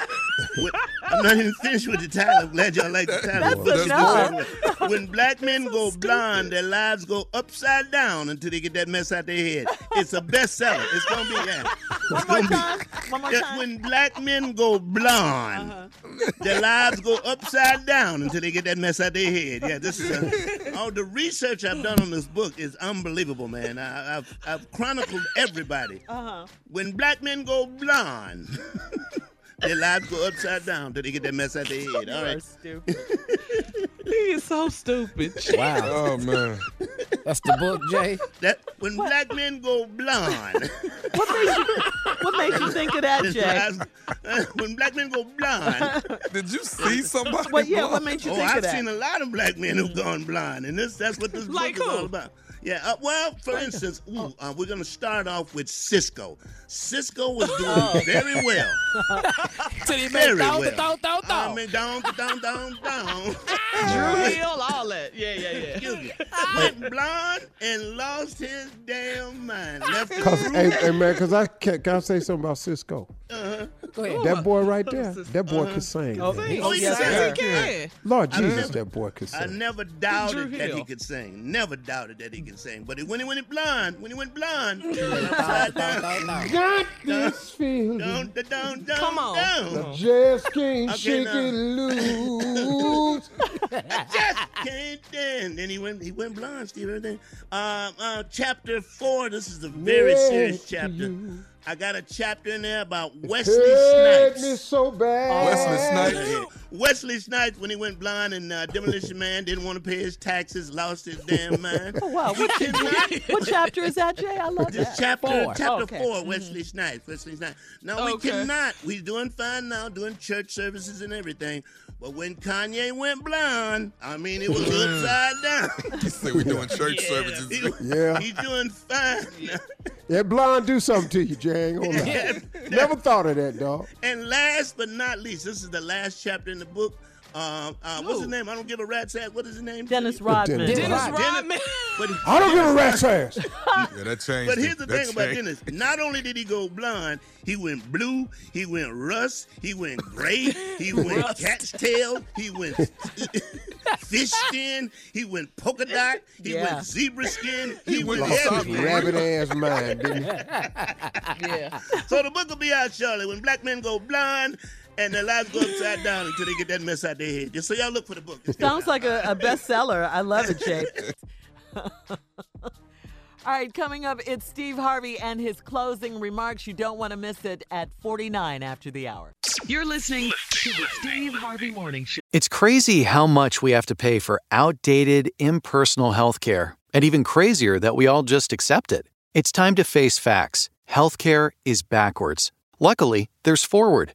[SPEAKER 6] I'm not even finished with the title. I'm glad y'all like the title.
[SPEAKER 4] That's enough.
[SPEAKER 6] When black men go blonde, their lives go upside down until they get that mess out their head. It's a bestseller. It's gonna be yeah. It's
[SPEAKER 4] One more
[SPEAKER 6] gonna be-
[SPEAKER 4] time. One more time.
[SPEAKER 6] when black men go blonde,
[SPEAKER 4] Uh-huh.
[SPEAKER 6] their lives go upside down until they get that mess out their head. Yeah, this is a, all the research I've done on this book is unbelievable, man. I, I've I've chronicled everybody.
[SPEAKER 4] Uh-huh.
[SPEAKER 6] When black men go blonde, their lives go upside down until they get that mess out their head. All right.
[SPEAKER 4] You stupid.
[SPEAKER 3] He is so stupid.
[SPEAKER 5] Wow.
[SPEAKER 7] Oh man.
[SPEAKER 5] That's the book, Jay.
[SPEAKER 6] That when black men go blonde,
[SPEAKER 4] What made you What made you think of that, Jay?
[SPEAKER 6] when black men go blonde,
[SPEAKER 7] Did you see somebody?
[SPEAKER 4] Well, yeah. What made you
[SPEAKER 6] oh,
[SPEAKER 4] think
[SPEAKER 6] I've
[SPEAKER 4] of that?
[SPEAKER 6] seen a lot of black men who've gone blind, and this that's what this
[SPEAKER 3] Like
[SPEAKER 6] book is
[SPEAKER 3] who?
[SPEAKER 6] all about. Yeah, uh, well, for instance, ooh, uh, we're going to start off with Sisqo. Sisqo was doing very well. Very
[SPEAKER 5] made down,
[SPEAKER 6] well.
[SPEAKER 5] down, down,
[SPEAKER 6] I
[SPEAKER 5] down.
[SPEAKER 6] mean, down, down, down, down.
[SPEAKER 3] Dru Hill, all that. Yeah, yeah, yeah.
[SPEAKER 6] Excuse me. Went blind and lost his damn mind. Left the
[SPEAKER 2] Cause,
[SPEAKER 6] room.
[SPEAKER 2] hey, hey man, cause I can, can I say something about Sisqo?
[SPEAKER 5] Go ahead.
[SPEAKER 2] That boy right there, that boy can sing.
[SPEAKER 4] Oh,
[SPEAKER 2] man.
[SPEAKER 6] Oh, he
[SPEAKER 4] yes,
[SPEAKER 6] sang.
[SPEAKER 4] sir.
[SPEAKER 3] He can.
[SPEAKER 2] Lord
[SPEAKER 6] I
[SPEAKER 2] Jesus,
[SPEAKER 6] never-
[SPEAKER 2] that boy can
[SPEAKER 6] I
[SPEAKER 2] sing.
[SPEAKER 6] never doubted
[SPEAKER 3] Dru
[SPEAKER 6] that he
[SPEAKER 3] Hill.
[SPEAKER 6] could sing. Never doubted that he could sing. But when he went blind, when he went upside
[SPEAKER 5] Down,
[SPEAKER 6] down.
[SPEAKER 2] Got this feeling.
[SPEAKER 6] Down, down, down, down,
[SPEAKER 3] Come on.
[SPEAKER 6] down.
[SPEAKER 2] Just can't
[SPEAKER 6] Okay,
[SPEAKER 2] shake
[SPEAKER 6] now.
[SPEAKER 2] it loose.
[SPEAKER 6] just can't stand. Then he went he went blind, Steve. Everything. Um, uh, chapter four. This is a very
[SPEAKER 2] Yes,
[SPEAKER 6] serious
[SPEAKER 2] to
[SPEAKER 6] chapter.
[SPEAKER 2] you.
[SPEAKER 6] I got a chapter in there about Wesley
[SPEAKER 2] Hurt me so bad.
[SPEAKER 7] Wesley Snipes.
[SPEAKER 6] Wesley Snipes, when he went blind and uh, Demolition Man didn't want to pay his taxes, lost his damn mind.
[SPEAKER 4] Oh, wow. What, what chapter is that, Jay? I love
[SPEAKER 6] This
[SPEAKER 4] that.
[SPEAKER 6] chapter,
[SPEAKER 5] Four.
[SPEAKER 6] chapter
[SPEAKER 4] Okay.
[SPEAKER 6] four, Wesley Snipes, Wesley Snipes. Now we
[SPEAKER 3] Okay.
[SPEAKER 6] cannot. We're doing fine now, doing church services and everything. But when Kanye went blind, I mean, it was upside down.
[SPEAKER 7] He said we're doing church
[SPEAKER 6] He,
[SPEAKER 7] services.
[SPEAKER 2] Yeah.
[SPEAKER 6] he's doing fine.
[SPEAKER 2] That blind do something to you, Jay. Never thought of that, dog.
[SPEAKER 6] And last but not least, this is the last chapter in the book. Uh, uh, what's his name? I don't give a rat's ass. What is his name?
[SPEAKER 4] Dennis Rodman.
[SPEAKER 2] Dennis
[SPEAKER 3] Dennis
[SPEAKER 2] Rodman.
[SPEAKER 3] Rodman.
[SPEAKER 6] But
[SPEAKER 2] I don't give a rat's ass.
[SPEAKER 13] Yeah, that changed.
[SPEAKER 6] But here's the
[SPEAKER 13] That
[SPEAKER 6] thing about. Dennis. Not only did he go blonde, he went blue, he went rust, he went gray, he went cat's tail, he went fish skin, he went polka dot, he
[SPEAKER 4] Yeah.
[SPEAKER 6] went zebra skin, he, went,
[SPEAKER 13] went all
[SPEAKER 6] everywhere.
[SPEAKER 2] Rabbit ass mind, didn't he?
[SPEAKER 5] Yeah.
[SPEAKER 6] So the book will be out shortly when black men go blonde and their lives go upside down until they get that mess out their head. Just so y'all look for the book. It's
[SPEAKER 4] Sounds like a, a bestseller. I love it, Jay. All right, coming up, it's Steve Harvey and his closing remarks. You don't want to miss it at 49 after the hour.
[SPEAKER 8] You're listening to the Steve Harvey Morning Show.
[SPEAKER 14] It's crazy how much we have to pay for outdated, impersonal healthcare, and even crazier that we all just accept it. It's time to face facts. Healthcare is backwards. Luckily, there's Forward,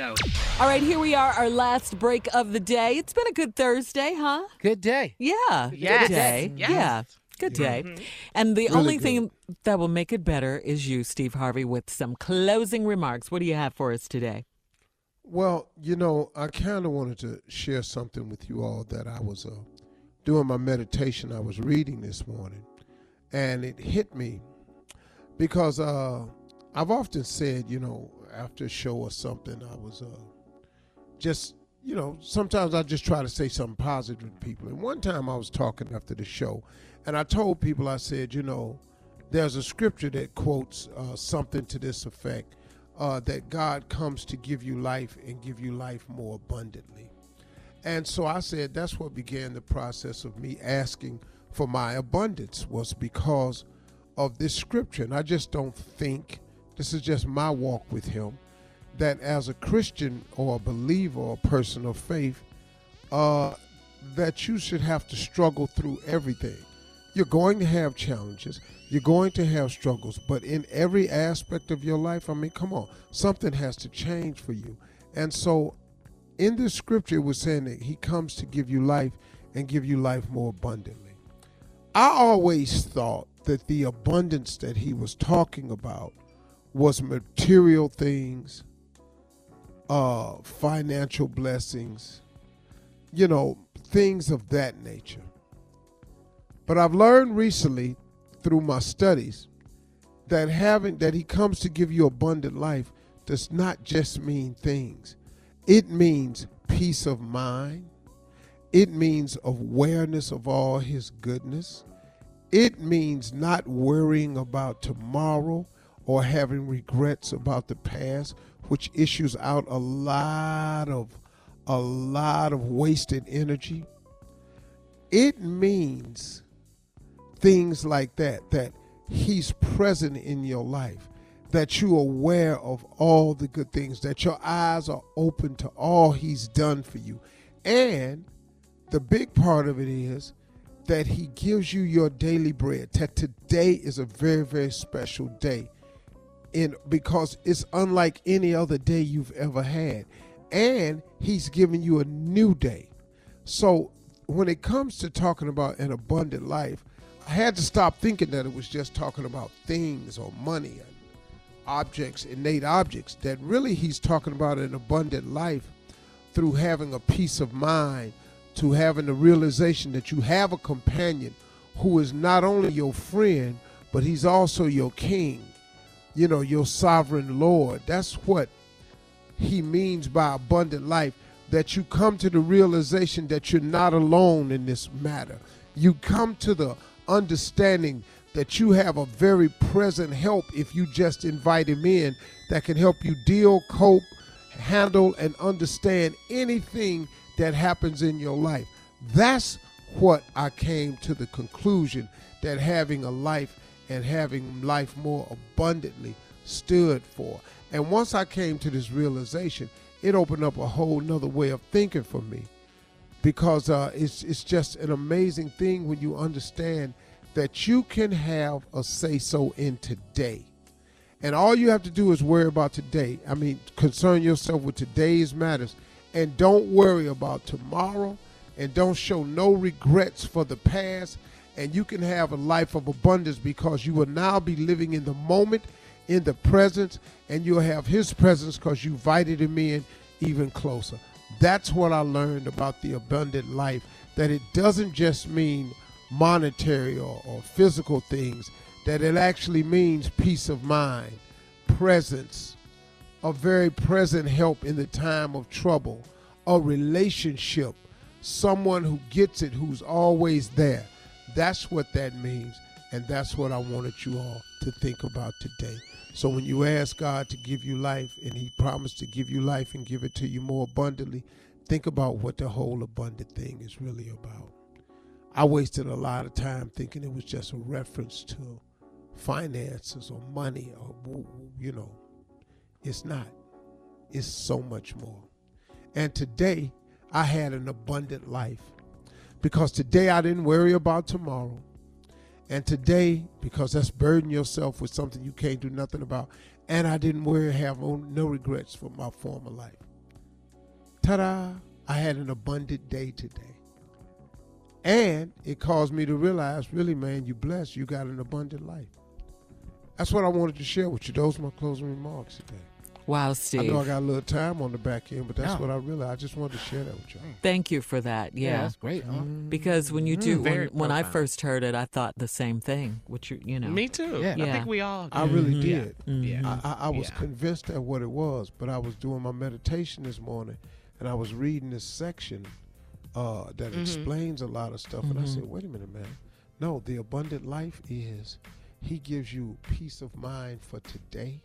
[SPEAKER 4] All right, here we are, our last break of the day. It's been a good Thursday, huh?
[SPEAKER 5] Good day.
[SPEAKER 4] Yeah.
[SPEAKER 3] Yes.
[SPEAKER 4] Good day.
[SPEAKER 3] Yes.
[SPEAKER 4] Yeah. Good day.
[SPEAKER 5] Mm-hmm.
[SPEAKER 4] And the
[SPEAKER 2] Really
[SPEAKER 4] only
[SPEAKER 2] good.
[SPEAKER 4] thing that will make it better is you, Steve Harvey, with some closing remarks. What do you have for us today?
[SPEAKER 2] Well, you know, I kind of wanted to share something with you all that I was uh, doing my meditation. I was reading this morning, and it hit me because uh, I've often said, you know, after a show or something, I was uh, just, you know, sometimes I just try to say something positive to people. And one time I was talking after the show, and I told people, I said, you know, there's a scripture that quotes uh, something to this effect uh, that God comes to give you life and give you life more abundantly. And so I said that's what began the process of me asking for my abundance was because of this scripture. And I just don't think this is just my walk with Him that as a Christian or a believer or a person of faith, uh, that you should have to struggle through everything. You're going to have challenges. You're going to have struggles, but in every aspect of your life, I mean, come on, something has to change for you. And so, in this scripture, it was saying that He comes to give you life and give you life more abundantly. I always thought that the abundance that He was talking about was material things, uh, financial blessings, you know, things of that nature. But I've learned recently through my studies that having that he comes to give you abundant life does not just mean things. It means peace of mind. It means awareness of all his goodness. It means not worrying about tomorrow or having regrets about the past, which issues out a lot of a lot of wasted energy. It means things like that that he's present in your life that you're aware of all the good things that your eyes are open to all he's done for you and the big part of it is that he gives you your daily bread that today is a very very special day in because it's unlike any other day you've ever had and he's giving you a new day so when it comes to talking about an abundant life I had to stop thinking that it was just talking about things or money and objects, innate objects. That really he's talking about an abundant life through having a peace of mind, to having the realization that you have a companion who is not only your friend, but he's also your king, you know, your sovereign Lord. That's what he means by abundant life that you come to the realization that you're not alone in this matter. You come to the understanding that you have a very present help if you just invite him in that can help you deal, cope, handle and understand anything that happens in your life. That's what I came to the conclusion that having a life and having life more abundantly stood for. And once I came to this realization, it opened up a whole nother way of thinking for me because uh, it's it's just an amazing thing when you understand that you can have a say so in today. And all you have to do is worry about today. I mean, concern yourself with today's matters and don't worry about tomorrow and don't show no regrets for the past. And you can have a life of abundance because you will now be living in the moment, in the presence, and you'll have His presence because you invited Him in even closer. That's what I learned about the abundant life that it doesn't just mean monetary or, or physical things, that it actually means peace of mind, presence, a very present help in the time of trouble, a relationship, someone who gets it, who's always there. That's what that means. And that's what I wanted you all to think about today. So when you ask God to give you life and He promised to give you life and give it to you more abundantly, think about what the whole abundant thing is really about. I wasted a lot of time thinking it was just a reference to finances or money or, you know, it's not. It's so much more. And today, I had an abundant life because today I didn't worry about tomorrow. And today, because that's burdening yourself with something you can't do nothing about, and I didn't worry, have no regrets for my former life. Ta da! I had an abundant day today. And it caused me to realize, really, man, you blessed. You got an abundant life. That's what I wanted to share with you. Those are my closing remarks today.
[SPEAKER 4] Wow, Steve.
[SPEAKER 2] I know I got a little time on the back end, but that's
[SPEAKER 5] Yeah.
[SPEAKER 2] what I realized. I just wanted to share that with you.
[SPEAKER 4] Thank you for that. Yeah,
[SPEAKER 5] Yeah, that's great, huh?
[SPEAKER 4] Because when you do,
[SPEAKER 5] Mm,
[SPEAKER 4] when, when I first heard it, I thought the same thing. Which you, you know,
[SPEAKER 3] Me too.
[SPEAKER 5] Yeah.
[SPEAKER 3] I think we all.
[SPEAKER 2] I really
[SPEAKER 4] Mhm.
[SPEAKER 2] did.
[SPEAKER 4] Yeah.
[SPEAKER 2] I, I, I was
[SPEAKER 5] Yeah.
[SPEAKER 2] convinced at what it was, but I was doing my meditation this morning, and I was reading this section uh, that
[SPEAKER 3] Mm-hmm.
[SPEAKER 2] explains a lot of stuff, and I said, "Wait a minute, man. No, the abundant life is He gives you peace of mind for today.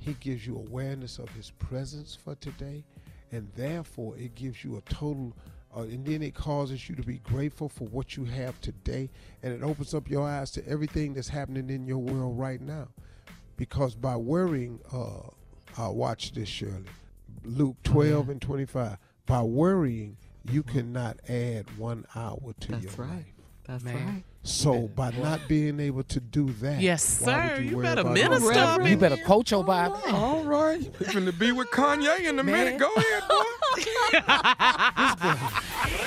[SPEAKER 2] He gives you awareness of His presence for today, and therefore it gives you a total." Uh, and then it causes you to be grateful for what you have today, and it opens up your eyes to everything that's happening in your world right now because by worrying, uh, uh, watch this, Shirley. Luke 12 and 25. By worrying, you cannot add one hour to
[SPEAKER 4] That's
[SPEAKER 2] your
[SPEAKER 4] right.
[SPEAKER 2] life.
[SPEAKER 4] That's
[SPEAKER 5] Man.
[SPEAKER 4] right.
[SPEAKER 2] So by not being able to do that,
[SPEAKER 3] Yes, sir.
[SPEAKER 2] You,
[SPEAKER 3] You better
[SPEAKER 2] about
[SPEAKER 3] minister
[SPEAKER 2] anything?
[SPEAKER 5] You better coach your Bible.
[SPEAKER 7] All right. We're finna be with Kanye in a minute. Go ahead, boy.